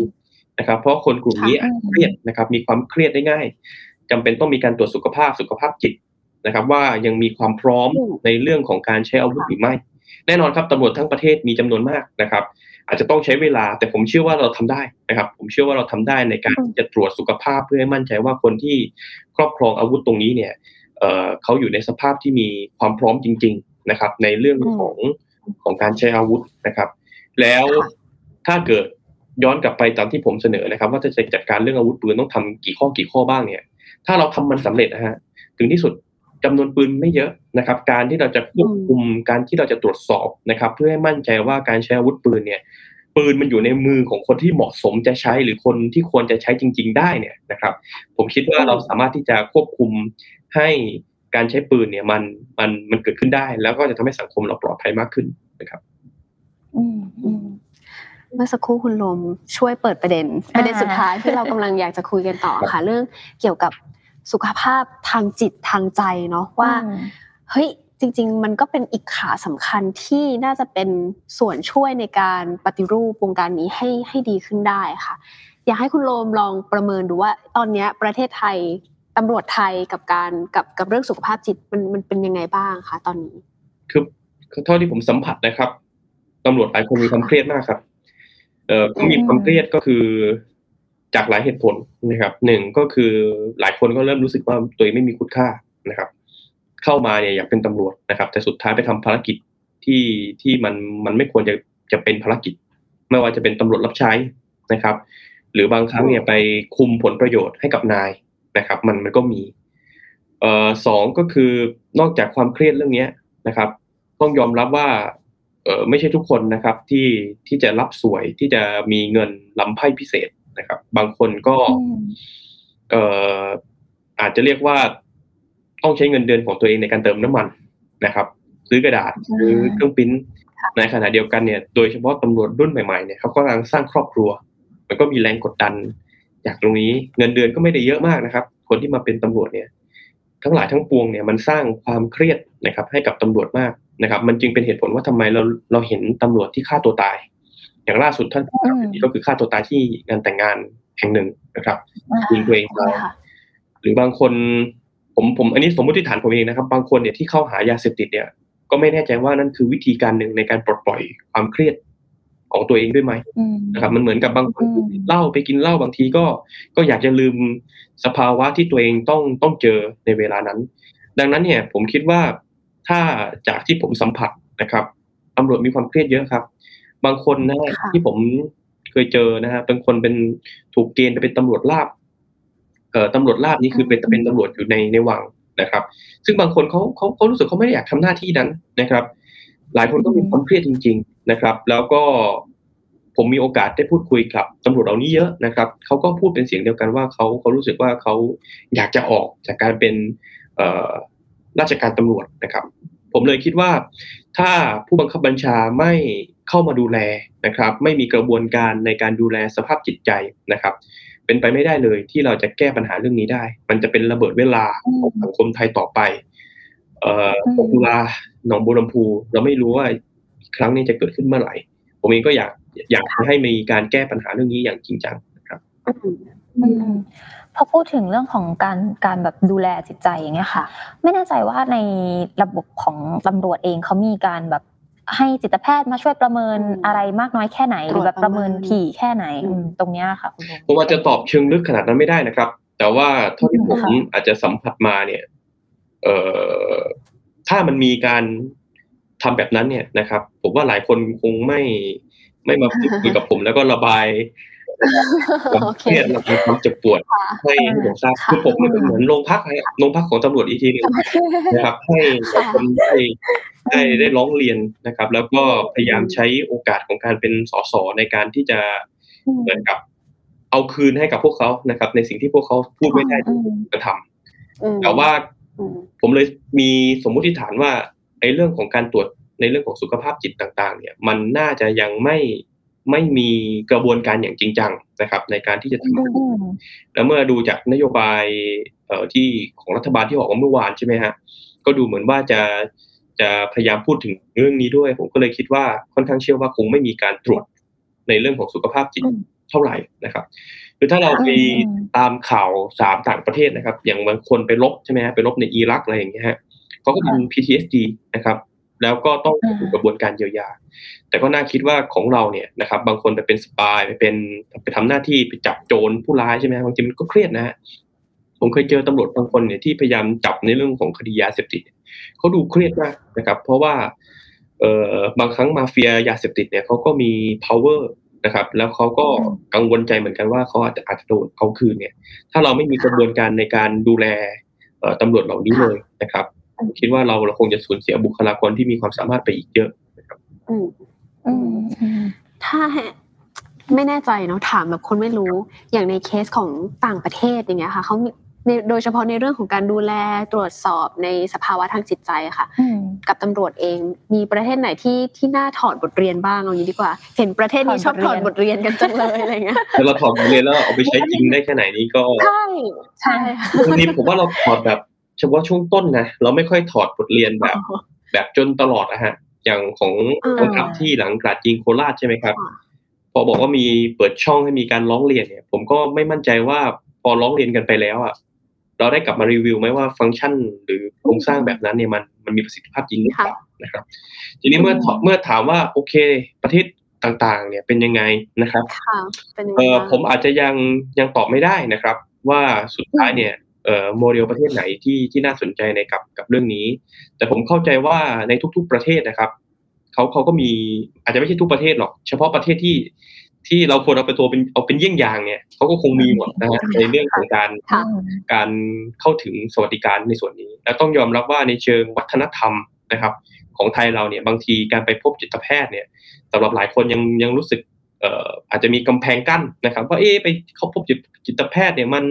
นะครับ เพราะคนกลุ่มนี้อาจจะเครียดนะครับมีความเครียดได้ง่ายจำเป็นต้องมีการตรวจสุขภาพสุขภาพจิตนะครับ ว่ายังมีความพร้อมในเรื่องของการใช้อาวุธหรือไม่ แน่นอนครับตำรวจทั้งประเทศมีจำนวนมากนะครับ อาจจะต้องใช้เวลาแต่ผมเชื่อว่าเราทำได้นะครับ ผมเชื่อว่าเราทำได้ในการที่จะตรวจสุขภาพเพื่อให้มั่นใจว่าคนที่ครอบครองอาวุธตรงนี้เนี่ยเอ่อเขาอยู่ในสภาพที่มีความพร้อมจริง ๆนะครับ ในเรื่องของของการใช้อาวุธนะครับ แล้วถ้าเกิด ย้อนกลับไปตามที่ผมเสนอนะครับ ว่าจะจัดการเรื่องอาวุธปืนต้องทำกี่ข้อกี่ข้อบ้างเนี่ย ถ้าเราทำมันสำเร็จนะฮะถึงที่สุดจำนวนปืนไม่เยอะนะครับ การที่เราจะควบคุมการที่เราจะตรวจสอบนะครับ เพื่อให้มั่นใจว่าการใช้อาวุธปืนเนี่ย ปืนมันอยู่ในมือของคนที่เหมาะสมจะใช้หรือคนที่ควรจะใช้จริง ๆ ได้เนี่ยนะครับ ผมคิดว่าเราสามารถที่จะควบคุมให้การใช้ปืนเนี่ยมันมันมันเกิดขึ้นได้ แล้วก็จะทำให้สังคมเราปลอดภัยมากขึ้นนะครับ อืม เมื่อสักครู่คุณลมช่วยเปิดประเด็น ประเด็นสุดท้ายที่เรากำลังอยากจะคุยกันต่อค่ะ เรื่องเกี่ยวกับสุขภาพทางจิตทางใจเนาะว่าอืมเฮ้ยจริง ๆ มันก็เป็นอีกขาสำคัญที่น่าจะเป็นส่วนช่วยในการปฏิรูปวงการนี้ให้ให้ดีขึ้นได้ค่ะ อยากให้คุณโลมลองประเมินดูว่า ตอนเนี้ยประเทศไทยตำรวจไทยกับการกับกับเรื่องสุขภาพจิตมันมันเป็นยังไงบ้างคะตอนนี้ คือคือเท่าที่ผมสัมผัสนะครับตำรวจหลายคนมีความเครียดมากครับ เอ่อมีความเครียดก็คือจากหลายเหตุผลนะครับหนึ่งก็คือหลายคนก็เริ่มรู้สึกว่าตัวเองไม่มีคุณค่านะครับ เข้ามาเนี่ยอยากเป็นตำรวจนะครับ แต่สุดท้ายไปทำภารกิจที่ที่มันมันไม่ควรจะจะเป็นภารกิจ ไม่ว่าจะเป็นตำรวจรับใช้นะครับ หรือบางครั้งเนี่ยไปคุมผลประโยชน์ให้กับนายนะครับ มันมันก็มีเอ่อสองก็คือนอกจากความเครียดเรื่องเนี้ยนะครับ ต้องยอมรับว่า ไม่ใช่ทุกคนนะครับที่ที่จะรับสวยที่จะมีเงินลำไพ่พิเศษนะครับ บางคนก็อืมเอ่ออาจจะเรียกว่าต้องใช้เงินเดือนของตัวเองในการเติมน้ำมันนะครับ ซื้อกระดาษซื้อเครื่องปริ้นในขณะเดียวกันเนี่ย โดยเฉพาะตำรวจรุ่นใหม่ๆเนี่ยเขากำลังสร้างครอบครัว มันก็มีแรงกดดันจากตรงนี้เงินเดือนก็ไม่ได้เยอะมากนะครับ คนที่มาเป็นตำรวจเนี่ย ทั้งหลายทั้งปวงเนี่ยมันสร้างความเครียดนะครับ ให้กับตำรวจมาก นะครับ มันจึงเป็นเหตุผลว่าทำไมเราเราเห็นตำรวจที่ฆ่าตัวตาย อย่างล่าสุดท่านผู้กำกับก็คือฆ่าตัวตายที่งานแต่งงานแห่งหนึ่งนะครับอ่ายิงตัวเองตายค่ะหรือบางคนผมผมอันนี้สมมติฐานผมเองนะครับ บางคนเนี่ยที่เข้าหายาเสพติดเนี่ย ก็ไม่แน่ใจว่านั่นคือวิธีการหนึ่งในการปลดปล่อยความเครียดของตัวเองด้วยไหมอืมนะครับ มันเหมือนกับบางคนอืมเหล้าไปกินเหล้าบางทีก็ก็อยากจะลืมสภาวะที่ตัวเองต้องต้องเจอในเวลานั้น ดังนั้นเนี่ย ผมคิดว่า ถ้าจากที่ผมสัมผัสนะครับตำรวจมีความเครียดเยอะครับ บางคนนะฮะค่ะที่ผมเคยเจอนะฮะเป็นคนเป็นถูกเกณฑ์ไปเป็นตำรวจลาบเอ่อตำรวจลาบนี่คือเป็นเป็นตำรวจอยู่ในในวังนะครับ ซึ่งบางคนเขาเขาเขารู้สึกเขาไม่ได้อยากทำหน้าที่นั้นนะครับ หลายคนก็มีความเครียดจริง ๆนะครับ แล้วก็ผมมีโอกาสได้พูดคุยกับตำรวจเหล่านี้เยอะนะครับเขาก็พูดเป็นเสียงเดียวกันว่าเขาเขารู้สึกว่าเขาอยากจะออกจากการเป็นเอ่อ ราชการตำรวจนะครับ ผมเลยคิดว่า ถ้าผู้บังคับบัญชาไม่เข้ามาดูแลนะครับ ไม่มีกระบวนการในการดูแลสภาพจิตใจนะครับ เป็นไปไม่ได้เลยที่เราจะแก้ปัญหาเรื่องนี้ได้ มันจะเป็นระเบิดเวลาของสังคมไทยต่อไปเอ่ออืมหกตุลาหนองบัวลำพูเราไม่รู้ว่าอีกครั้งนี้จะเกิดขึ้นเมื่อไหร่ ผมเองก็อยากอยากให้มีการแก้ปัญหาเรื่องนี้อย่างจริงจังนะครับอืมอืม พอพูดถึงเรื่องของการการแบบดูแลจิตใจอย่างเงี้ยค่ะ ไม่แน่ใจว่าในระบบของตำรวจเองเขามีการแบบให้จิตแพทย์มาช่วยประเมินอืมอะไรมากน้อยแค่ไหนหรือแบบตรวจประเมินประเมินถี่แค่ไหนอืมอืมตรงเนี้ยค่ะคุณลุงผมอาจจะตอบเชิงลึกขนาดนั้นไม่ได้นะครับ แต่ว่าเท่าที่ผมค่ะอาจจะสัมผัสมาเนี่ยเอ่อถ้ามันมีการทำแบบนั้นเนี่ยนะครับ ผมว่าหลายคนคงไม่ไม่มาพูดคุยกับผมแล้วก็ระบาย ความโอเคเครียดและความเจ็บปวดค่ะให้ให้ผมทราบค่ะคือผมเนี่ยเป็นเหมือนโรงพักนะฮะโรงพักของตำรวจอีกทีหนึงนะครับ ให้คนได้ได้ได้ร้องเรียนนะครับ แล้วก็พยายามใช้โอกาสของการเป็นสสในการที่จะอืมเหมือนกับเอาคืนให้กับพวกเขานะครับ ในสิ่งที่พวกเขาพูดไม่ได้อืมกระทำอืมแต่ว่าอืมผมเลยมีสมมุติฐานว่าไอ้เรื่องของการตรวจในเรื่องของสุขภาพจิตต่าง ๆ เนี่ย มันน่าจะยังไม่ ไม่มีกระบวนการอย่างจริงจังนะครับ ในการที่จะทำอืมแล้วเมื่อดูจากนโยบายเอ่อที่ของรัฐบาลที่ออกมาเมื่อวานใช่ไหมฮะก็ดูเหมือนว่าจะจะพยายามพูดถึงเรื่องนี้ด้วย ผมก็เลยคิดว่าค่อนข้างเชื่อว่าคงไม่มีการตรวจในเรื่องของสุขภาพจิตอืมเท่าไหร่นะครับคือถ้าเราไปอืมตามข่าวสามต่างประเทศนะครับ อย่างบางคนไปลบใช่ไหมฮะไปลบในอิรักอะไรอย่างเงี้ยฮะเขาก็เป็น PTSD นะครับ แล้วก็ต้องอืมถูกกระบวนการเยียวยา แต่ก็น่าคิดว่าของเราเนี่ยนะครับ บางคนไปเป็นสปายไปเป็นไปทำหน้าที่ไปจับโจรผู้ร้ายใช่ไหมฮะบางทีมันก็เครียดนะฮะผมเคยเจอตำรวจบางคนเนี่ยที่พยายามจับในเรื่องของคดียาเสพติดเขาดูเครียดมากนะครับ เพราะว่าเอ่อบางครั้งมาเฟียยาเสพติดเนี่ยเขาก็มี power นะครับ แล้วเขาก็กังวลใจเหมือนกันว่าเขาอาจจะอาจจะโดนเอาคืนเนี่ย ถ้าเราไม่มีกระบวนการในการดูแลเอ่อตำรวจเหล่านี้เลยนะครับ ผมคิดว่าเราเราคงจะสูญเสียบุคลากรที่มีความสามารถไปอีกเยอะอืมอืมอืมถ้าไม่แน่ใจเนาะถามแบบคนไม่รู้ อย่างในเคสของต่างประเทศอย่างเงี้ยค่ะเขามีในโดยเฉพาะในเรื่องของการดูแลตรวจสอบในสภาวะทางจิตใจค่ะอืมกับตำรวจเองมีประเทศไหนที่ที่น่าถอดบทเรียนบ้างเอางี้ดีกว่า เห็นประเทศนี้ถชออดบบทเรียนถอดบทเรียนกันจังเลยอะไรเงี้ยแต่เราถอดบทเรียนแล้วเอาไปใช้จริงได้แค่ไหนนี้ก็ใช่ใช่ค่ะบางทีผมว่าเราถอดแบบ เฉพาะช่วงต้นนะเราไม่ค่อยถอดบทเรียนแบบ แบบจนตลอดนะฮะ อย่างของอ่ากองทัพที่หลังกราดยิงโคราชใช่ไหมครับค่ะพอบอกว่ามีเปิดช่องให้มีการร้องเรียนเนี่ย ผมก็ไม่มั่นใจว่าพอร้องเรียนกันไปแล้วอะเราได้กลับมารีวิวไหมว่าฟังก์ชันหรือโครงสร้างแบบนั้นเนี่ยมันมันมีประสิทธิภาพจริงหรือเปล่านะครับ ทีนี้เมื่อถเมื่อถามว่าโอเค ประเทศต่างๆ เนี่ยเป็นยังไงนะครับค่ะเป็นยังไงเออบ้างผมอาจจะยังยังตอบไม่ได้นะครับ ว่าสุดท้ายเนี่ยเอ่อ โมเดลประเทศไหนที่ที่น่าสนใจในกับกับเรื่องนี้ แต่ผมเข้าใจว่าในทุก ๆประเทศนะครับเขาเขาก็มีอาจจะไม่ใช่ทุกประเทศหรอก เฉพาะประเทศที่ที่เราควรเอาไปตัวเป็นเอาเป็นเยี่ยงอย่างเนี่ยเขาก็คงมีหมดนะฮะในเรื่องของการค่ะการเข้าถึงสวัสดิการในส่วนนี้ และต้องยอมรับว่าในเชิงวัฒนธรรมนะครับ ของไทยเราเนี่ยบางทีการไปพบจิตแพทย์เนี่ยสำหรับหลายคนยังยังรู้สึกเอ่ออาจจะมีกำแพงกั้นนะครับ ว่าเอ๊ะไปเข้าพบจิตจิตแพทย์เนี่ยมัน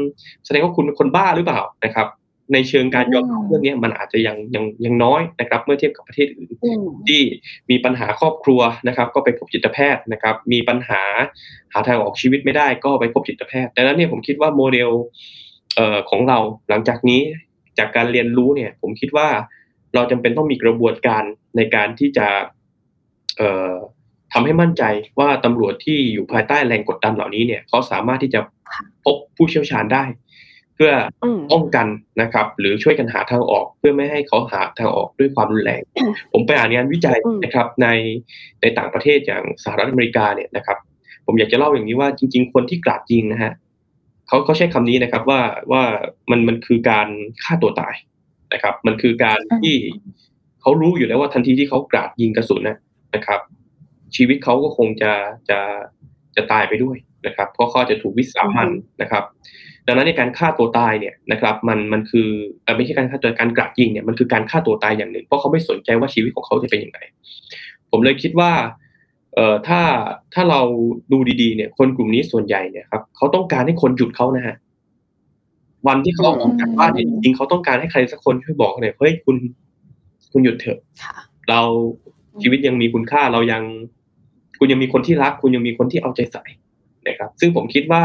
แสดงว่าคุณเป็นคนบ้าหรือเปล่านะครับ ในเชิงการยอมรับเรื่องนี้มันอาจจะยังยังยังน้อยนะครับ เมื่อเทียบกับประเทศอื่นอืมที่มีปัญหาครอบครัวนะครับ ก็ไปพบจิตแพทย์นะครับ มีปัญหาหาทางออกชีวิตไม่ได้ก็ไปพบจิตแพทย์ดังนั้นเนี่ยผมคิดว่าโมเดลเอ่อของเราหลังจากนี้จากการเรียนรู้เนี่ย ผมคิดว่าเราจำเป็นต้องมีกระบวนการในการที่จะเอ่อ ทำให้มั่นใจว่าตำรวจที่อยู่ภายใต้แรงกดดันเหล่านี้เนี่ยเขาสามารถที่จะพบผู้เชี่ยวชาญได้ เพื่ออืมป้องกันนะครับ หรือช่วยกันหาทางออกเพื่อไม่ให้เขาหาทางออกด้วยความรุนแรง ผมไปอ่านงานวิจัยอืมนะครับในในต่างประเทศอย่างสหรัฐอเมริกาเนี่ยนะครับ ผมอยากจะเล่าอย่างนี้ว่าจริง ๆ คนที่กราดยิงนะฮะเขาเขาใช้คำนี้นะครับว่าว่ามันมันคือการฆ่าตัวตายนะครับ มันคือการที่เขารู้อยู่แล้วว่าทันทีที่เขากราดยิงกระสุนนะนะครับ ชีวิตเขาก็คงจะจะจะตายไปด้วยนะครับ เพราะเขาจะถูกวิสามันนะครับ ดังนั้นในการฆ่าตัวตายเนี่ยนะครับ มันมันคือเอ่อไม่ใช่การฆ่าตัวการกราดยิงเนี่ยมันคือการฆ่าตัวตายอย่างหนึ่ง เพราะเขาไม่สนใจว่าชีวิตของเขาจะเป็นยังไงผมเลยคิดว่าเอ่อถ้าถ้าเราดูดีๆเนี่ย คนกลุ่มนี้ส่วนใหญ่เนี่ยครับเขาต้องการให้คนหยุดเขานะฮะวันที่เขาออกจากบ้านเนี่ยจริงๆเขาต้องการให้ใครสักคนช่วยบอกหน่อยเฮ้ยคุณ คุณหยุดเถอะค่ะเราชีวิตยังมีคุณค่าเรายัง คุณยังมีคนที่รัก คุณยังมีคนที่เอาใจใส่นะครับ ซึ่งผมคิดว่า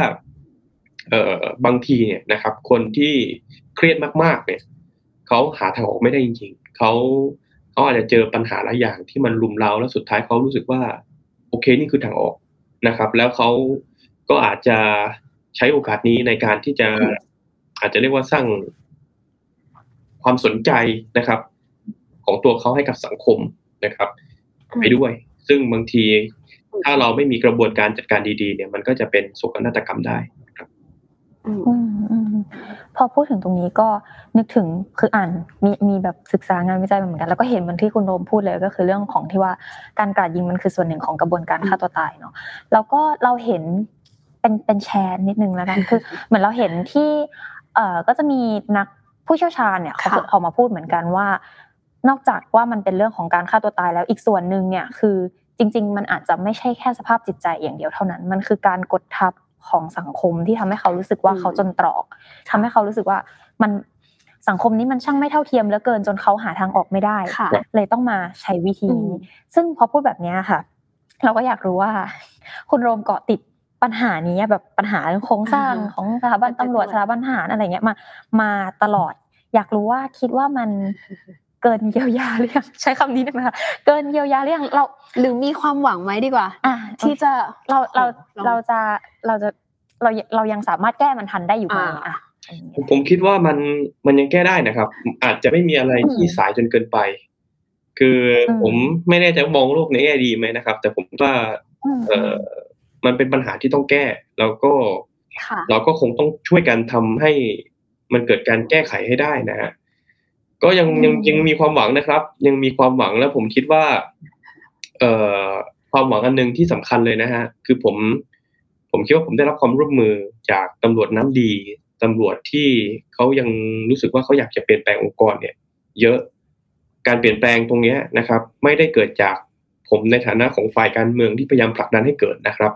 เอ่อบางทีเนี่ยนะครับ คนที่เครียดมากๆ เนี่ยเขาหาทางออกไม่ได้จริง ๆเขาเขาอาจจะเจอปัญหาหลายอย่างที่มันลุมเร้าแล้วสุดท้ายเขารู้สึกว่า โอเคนี่คือทางออกนะครับ แล้วเขาก็อาจจะใช้โอกาสนี้ในการที่จะอาจจะเรียกว่าสร้างความสนใจนะครับ ของตัวเขาให้กับสังคมนะครับ ไปด้วย ซึ่งบางที ถ้าเราไม่มีกระบวนการจัดการดีๆ เนี่ยมันก็จะเป็นโศกนาฏกรรมได้อืมอืมอืมพอพูดถึงตรงนี้ก็นึกถึงคืออ่านมีมีแบบศึกษางานวิจัยมาเหมือนกัน แล้วก็เห็นเหมือนที่คุณโรมพูดเลยก็คือเรื่องของที่ว่าการกราดยิงมันคือส่วนหนึ่งของกระบวนการฆ่าตัวตายเนาะแล้วก็เราเห็นเป็นเป็นแชร์นิดนึงแล้วกันคือ เหมือนเราเห็นที่เอ่อก็จะมีนักผู้เชี่ยวชาญเนี่ยเขาค่ะออกมาพูดเหมือนกันว่า นอกจากว่ามันเป็นเรื่องของการฆ่าตัวตายแล้วอีกส่วนหนึ่งเนี่ยคือ จริง ๆ มันอาจจะไม่ใช่แค่สภาพจิตใจอย่างเดียวเท่านั้น มันคือการกดทับของสังคมที่ทำให้เขารู้สึกว่าอืมเขาจนตรอกทำให้เขารู้สึกว่ามันสังคมนี้มันช่างไม่เท่าเทียมเหลือเกินจนเขาหาทางออกไม่ได้ค่ะเลยต้องมาใช้วิธีอืนี้มซึ่งพอพูดแบบเนี้ยค่ะ เราก็อยากรู้ว่า คุณโรมเกาะติดปัญหานี้แบบปัญหาเรื่องโครงสร้างอ่าฮะของสถาบันตำรวจสถาบันทหารอะไรเงี้ยมามาตลอด อยากรู้ว่าคิดว่ามัน เกินเยียวยาหรือยังใช้คำนี้ได้ไหมคะเกินเยียวยาหรือยังเราหรือมีความหวังไหมดีกว่า อะที่จะเราเราลองเราจะเราจะเราเรายังสามารถแก้มันทันได้อยู่ไหมอ่าอะอันนี้ผมคิดว่ามันมันยังแก้ได้นะครับ อาจจะไม่มีอะไรที่สายจนเกินไป คืออมผมไม่แน่ใจว่ามองโลกในแง่ดีไหมนะครับ แต่ผมว่าอืมเออมันเป็นปัญหาที่ต้องแก้ แล้วก็ค่ะเราก็คงต้องช่วยกันทำให้มันเกิดการแก้ไขให้ได้นะฮะ ก็ยังยังยังมีความหวังนะครับ ยังมีความหวังแล้วผมคิดว่า เอ่อความหวังอันหนึ่งที่สำคัญเลยนะฮะ คือผม ผมคิดว่าผมได้รับความร่วมมือจากตำรวจน้ำดีตำรวจที่เขายังรู้สึกว่าเขาอยากจะเปลี่ยนแปลงองค์กรเนี่ย เยอะการเปลี่ยนแปลงตรงเนี้ยนะครับ ไม่ได้เกิดจากผมในฐานะของฝ่ายการเมืองที่พยายามผลักดันให้เกิดนะครับ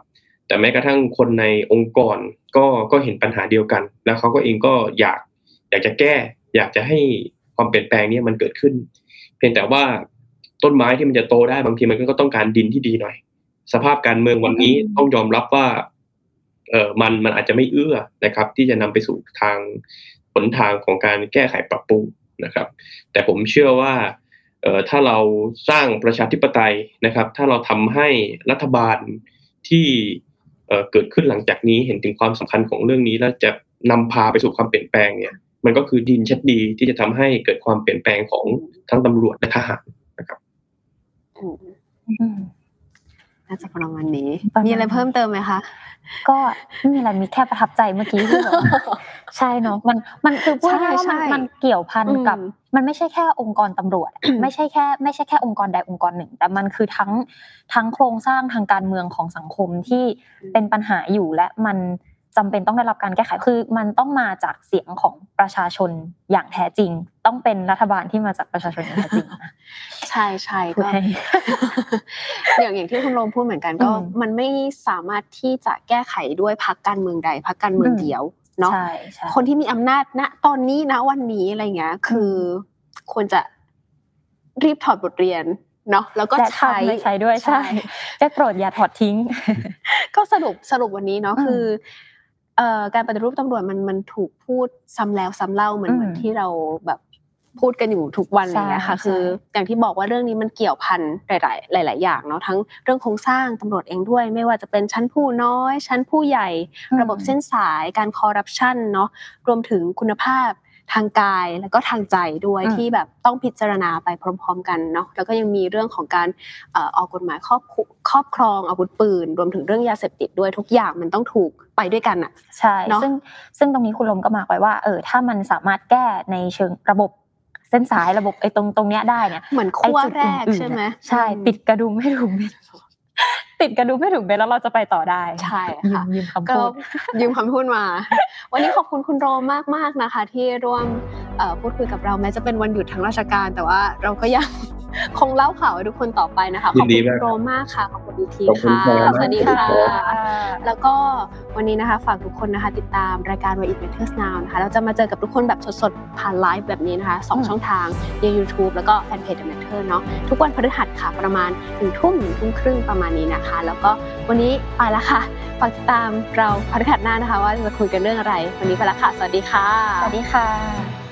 แต่แม้กระทั่งคนในองค์กรก็ก็เห็นปัญหาเดียวกัน แล้วเขาก็เองก็อยากอยากจะแก้ อยากจะให้ ความเปลี่ยนแปลงนี้มันเกิดขึ้น เพียงแต่ว่าต้นไม้ที่มันจะโตได้บางทีมันก็ต้องการดินที่ดีหน่อย สภาพการเมืองวันนี้ต้องยอมรับว่าเออมันมันอาจจะไม่เอื้อนะครับ ที่จะนำไปสู่ทางหนทางของการแก้ไขปรับปรุงนะครับ แต่ผมเชื่อว่าเออถ้าเราสร้างประชาธิปไตยนะครับ ถ้าเราทำให้รัฐบาลที่เออเกิดขึ้นหลังจากนี้เห็นถึงความสำคัญของเรื่องนี้ แล้วจะนำพาไปสู่ความเปลี่ยนแปลงเนี่ย มันก็คือดินชัดดีที่จะทำให้เกิดความเปลี่ยนแปลงของทั้งตำรวจและทหารนะครับอืมอืมน่าจะประมาณนี้ประมาณมีอะไรเพิ่มเติมไหมคะ ก็ไม่มีอะไรมีแค่ประทับใจเมื่อกี้ที่แบบว่าใช่เนาะมันมันคือพูดง่ายๆว่าใช่มันใช่มันเกี่ยวพันอืมกับ มันไม่ใช่แค่องค์กรตำรวจ ไม่ใช่แค่ ไม่ใช่แค่องค์กรใดองค์กรหนึ่ง แต่มันคือทั้งทั้งโครงสร้างทางการเมืองของสังคมที่เป็นปัญหาอยู่และมัน จำเป็นต้องได้รับการแก้ไขคือ มันต้องมาจากเสียงของประชาชนอย่างแท้จริง ต้องเป็นรัฐบาลที่มาจากประชาชนอย่างแท้จริงนะใช่ใช่พูดก็ให้อย่างอย่างที่คุณโรมพูดเหมือนกันก็อืมมันไม่สามารถที่จะแก้ไขด้วยพรรคการเมืองใดพรรคการเมืองอืมเดียวเนาะใช่ใช่คนที่มีอำนาจณตอนนี้นะวันนี้อะไรเงี้ยคือควรจะรีบถอดบทเรียนเนาะแล้วก็และใช้ทำและใช้ด้วยใช่ได้โปรดอย่าถอดทิ้ง ก็สรุปสรุปวันนี้เนาะอืมคือเอ่อ การปฏิรูปตำรวจมันมันถูกพูดซ้ำแล้วซ้ำเล่าเหมือนอืมเหมือนที่เราแบบพูดกันอยู่ทุกวันอะไรเลยค่ะใช่คือใช่อย่างที่บอกว่าเรื่องนี้มันเกี่ยวพันหลาย ๆ หลาย ๆ อย่างเนาะทั้งเรื่องโครงสร้างตำรวจเองด้วย ไม่ว่าจะเป็นชั้นผู้น้อย ชั้นผู้ใหญ่ ระบบเส้นสายการคอร์รัปชันเนาะรวมถึงคุณภาพ ทางกายแล้วก็ทางใจด้วยอืมที่แบบต้องพิจารณาไปพร้อม ๆ กันเนาะแล้วก็ยังมีเรื่องของการเอ่อออกกฎหมายครอบคุครอบครองอาวุธปืน รวมถึงเรื่องยาเสพติดด้วยทุกอย่างมันต้องถูกไปด้วยกันอะใช่เนอะซึ่งซึ่งตรงนี้คุณลมก็มาร์กไว้ว่าเออถ้ามันสามารถแก้ในเชิงระบบเส้นสายระบบไอ้ตรงตรงเนี้ยได้เนี่ยเหมือนไอ้ขั้วจุดแรกอื่นๆใช่ไหมน่ะใช่อืมติดกระดุมไม่ถูกเม็ด ติดกระดุมไม่ถูกเม็ดแล้วเราจะไปต่อได้ ใช่ยืค่ะมยืมคำก็พูดยืมคำพูดมา วันนี้ขอบคุณคุณโรมมากมากๆนะคะ ที่ร่วมเอ่อพูดคุยกับเราแม้จะเป็นวันหยุดทางราชการ แต่ว่าเราก็ยัง คงเล่าข่าวให้ทุกคนต่อไปนะคะขยิอบนดีคุณมากคุณโรมมากค่ะ ขอบคุณอีกทีขอบคุณค่ะครับสวัสดีค่ะค่ะ แล้วก็วันนี้นะคะฝากทุกคนนะคะ ติดตามรายการ Why It Matters Now นะคะ เราจะมาเจอกับทุกคนแบบสดๆ ผ่านไลฟ์แบบนี้นะคะสองอืมช่องทางใน YouTube แล้วก็แฟนเพจ The Matter เนาะทุกวันพฤหัสค่ะประมาณหนึ่งทุ่มหนึ่งทุ่มครึ่งประมาณนี้นะคะ แล้วก็วันนี้ไปละค่ะฝากติดตามเราพฤหัสหน้านะคะ ว่าจะคุยกันเรื่องอะไร วันนี้ไปละค่ะ สวัสดีค่ะ สวัสดีค่ะ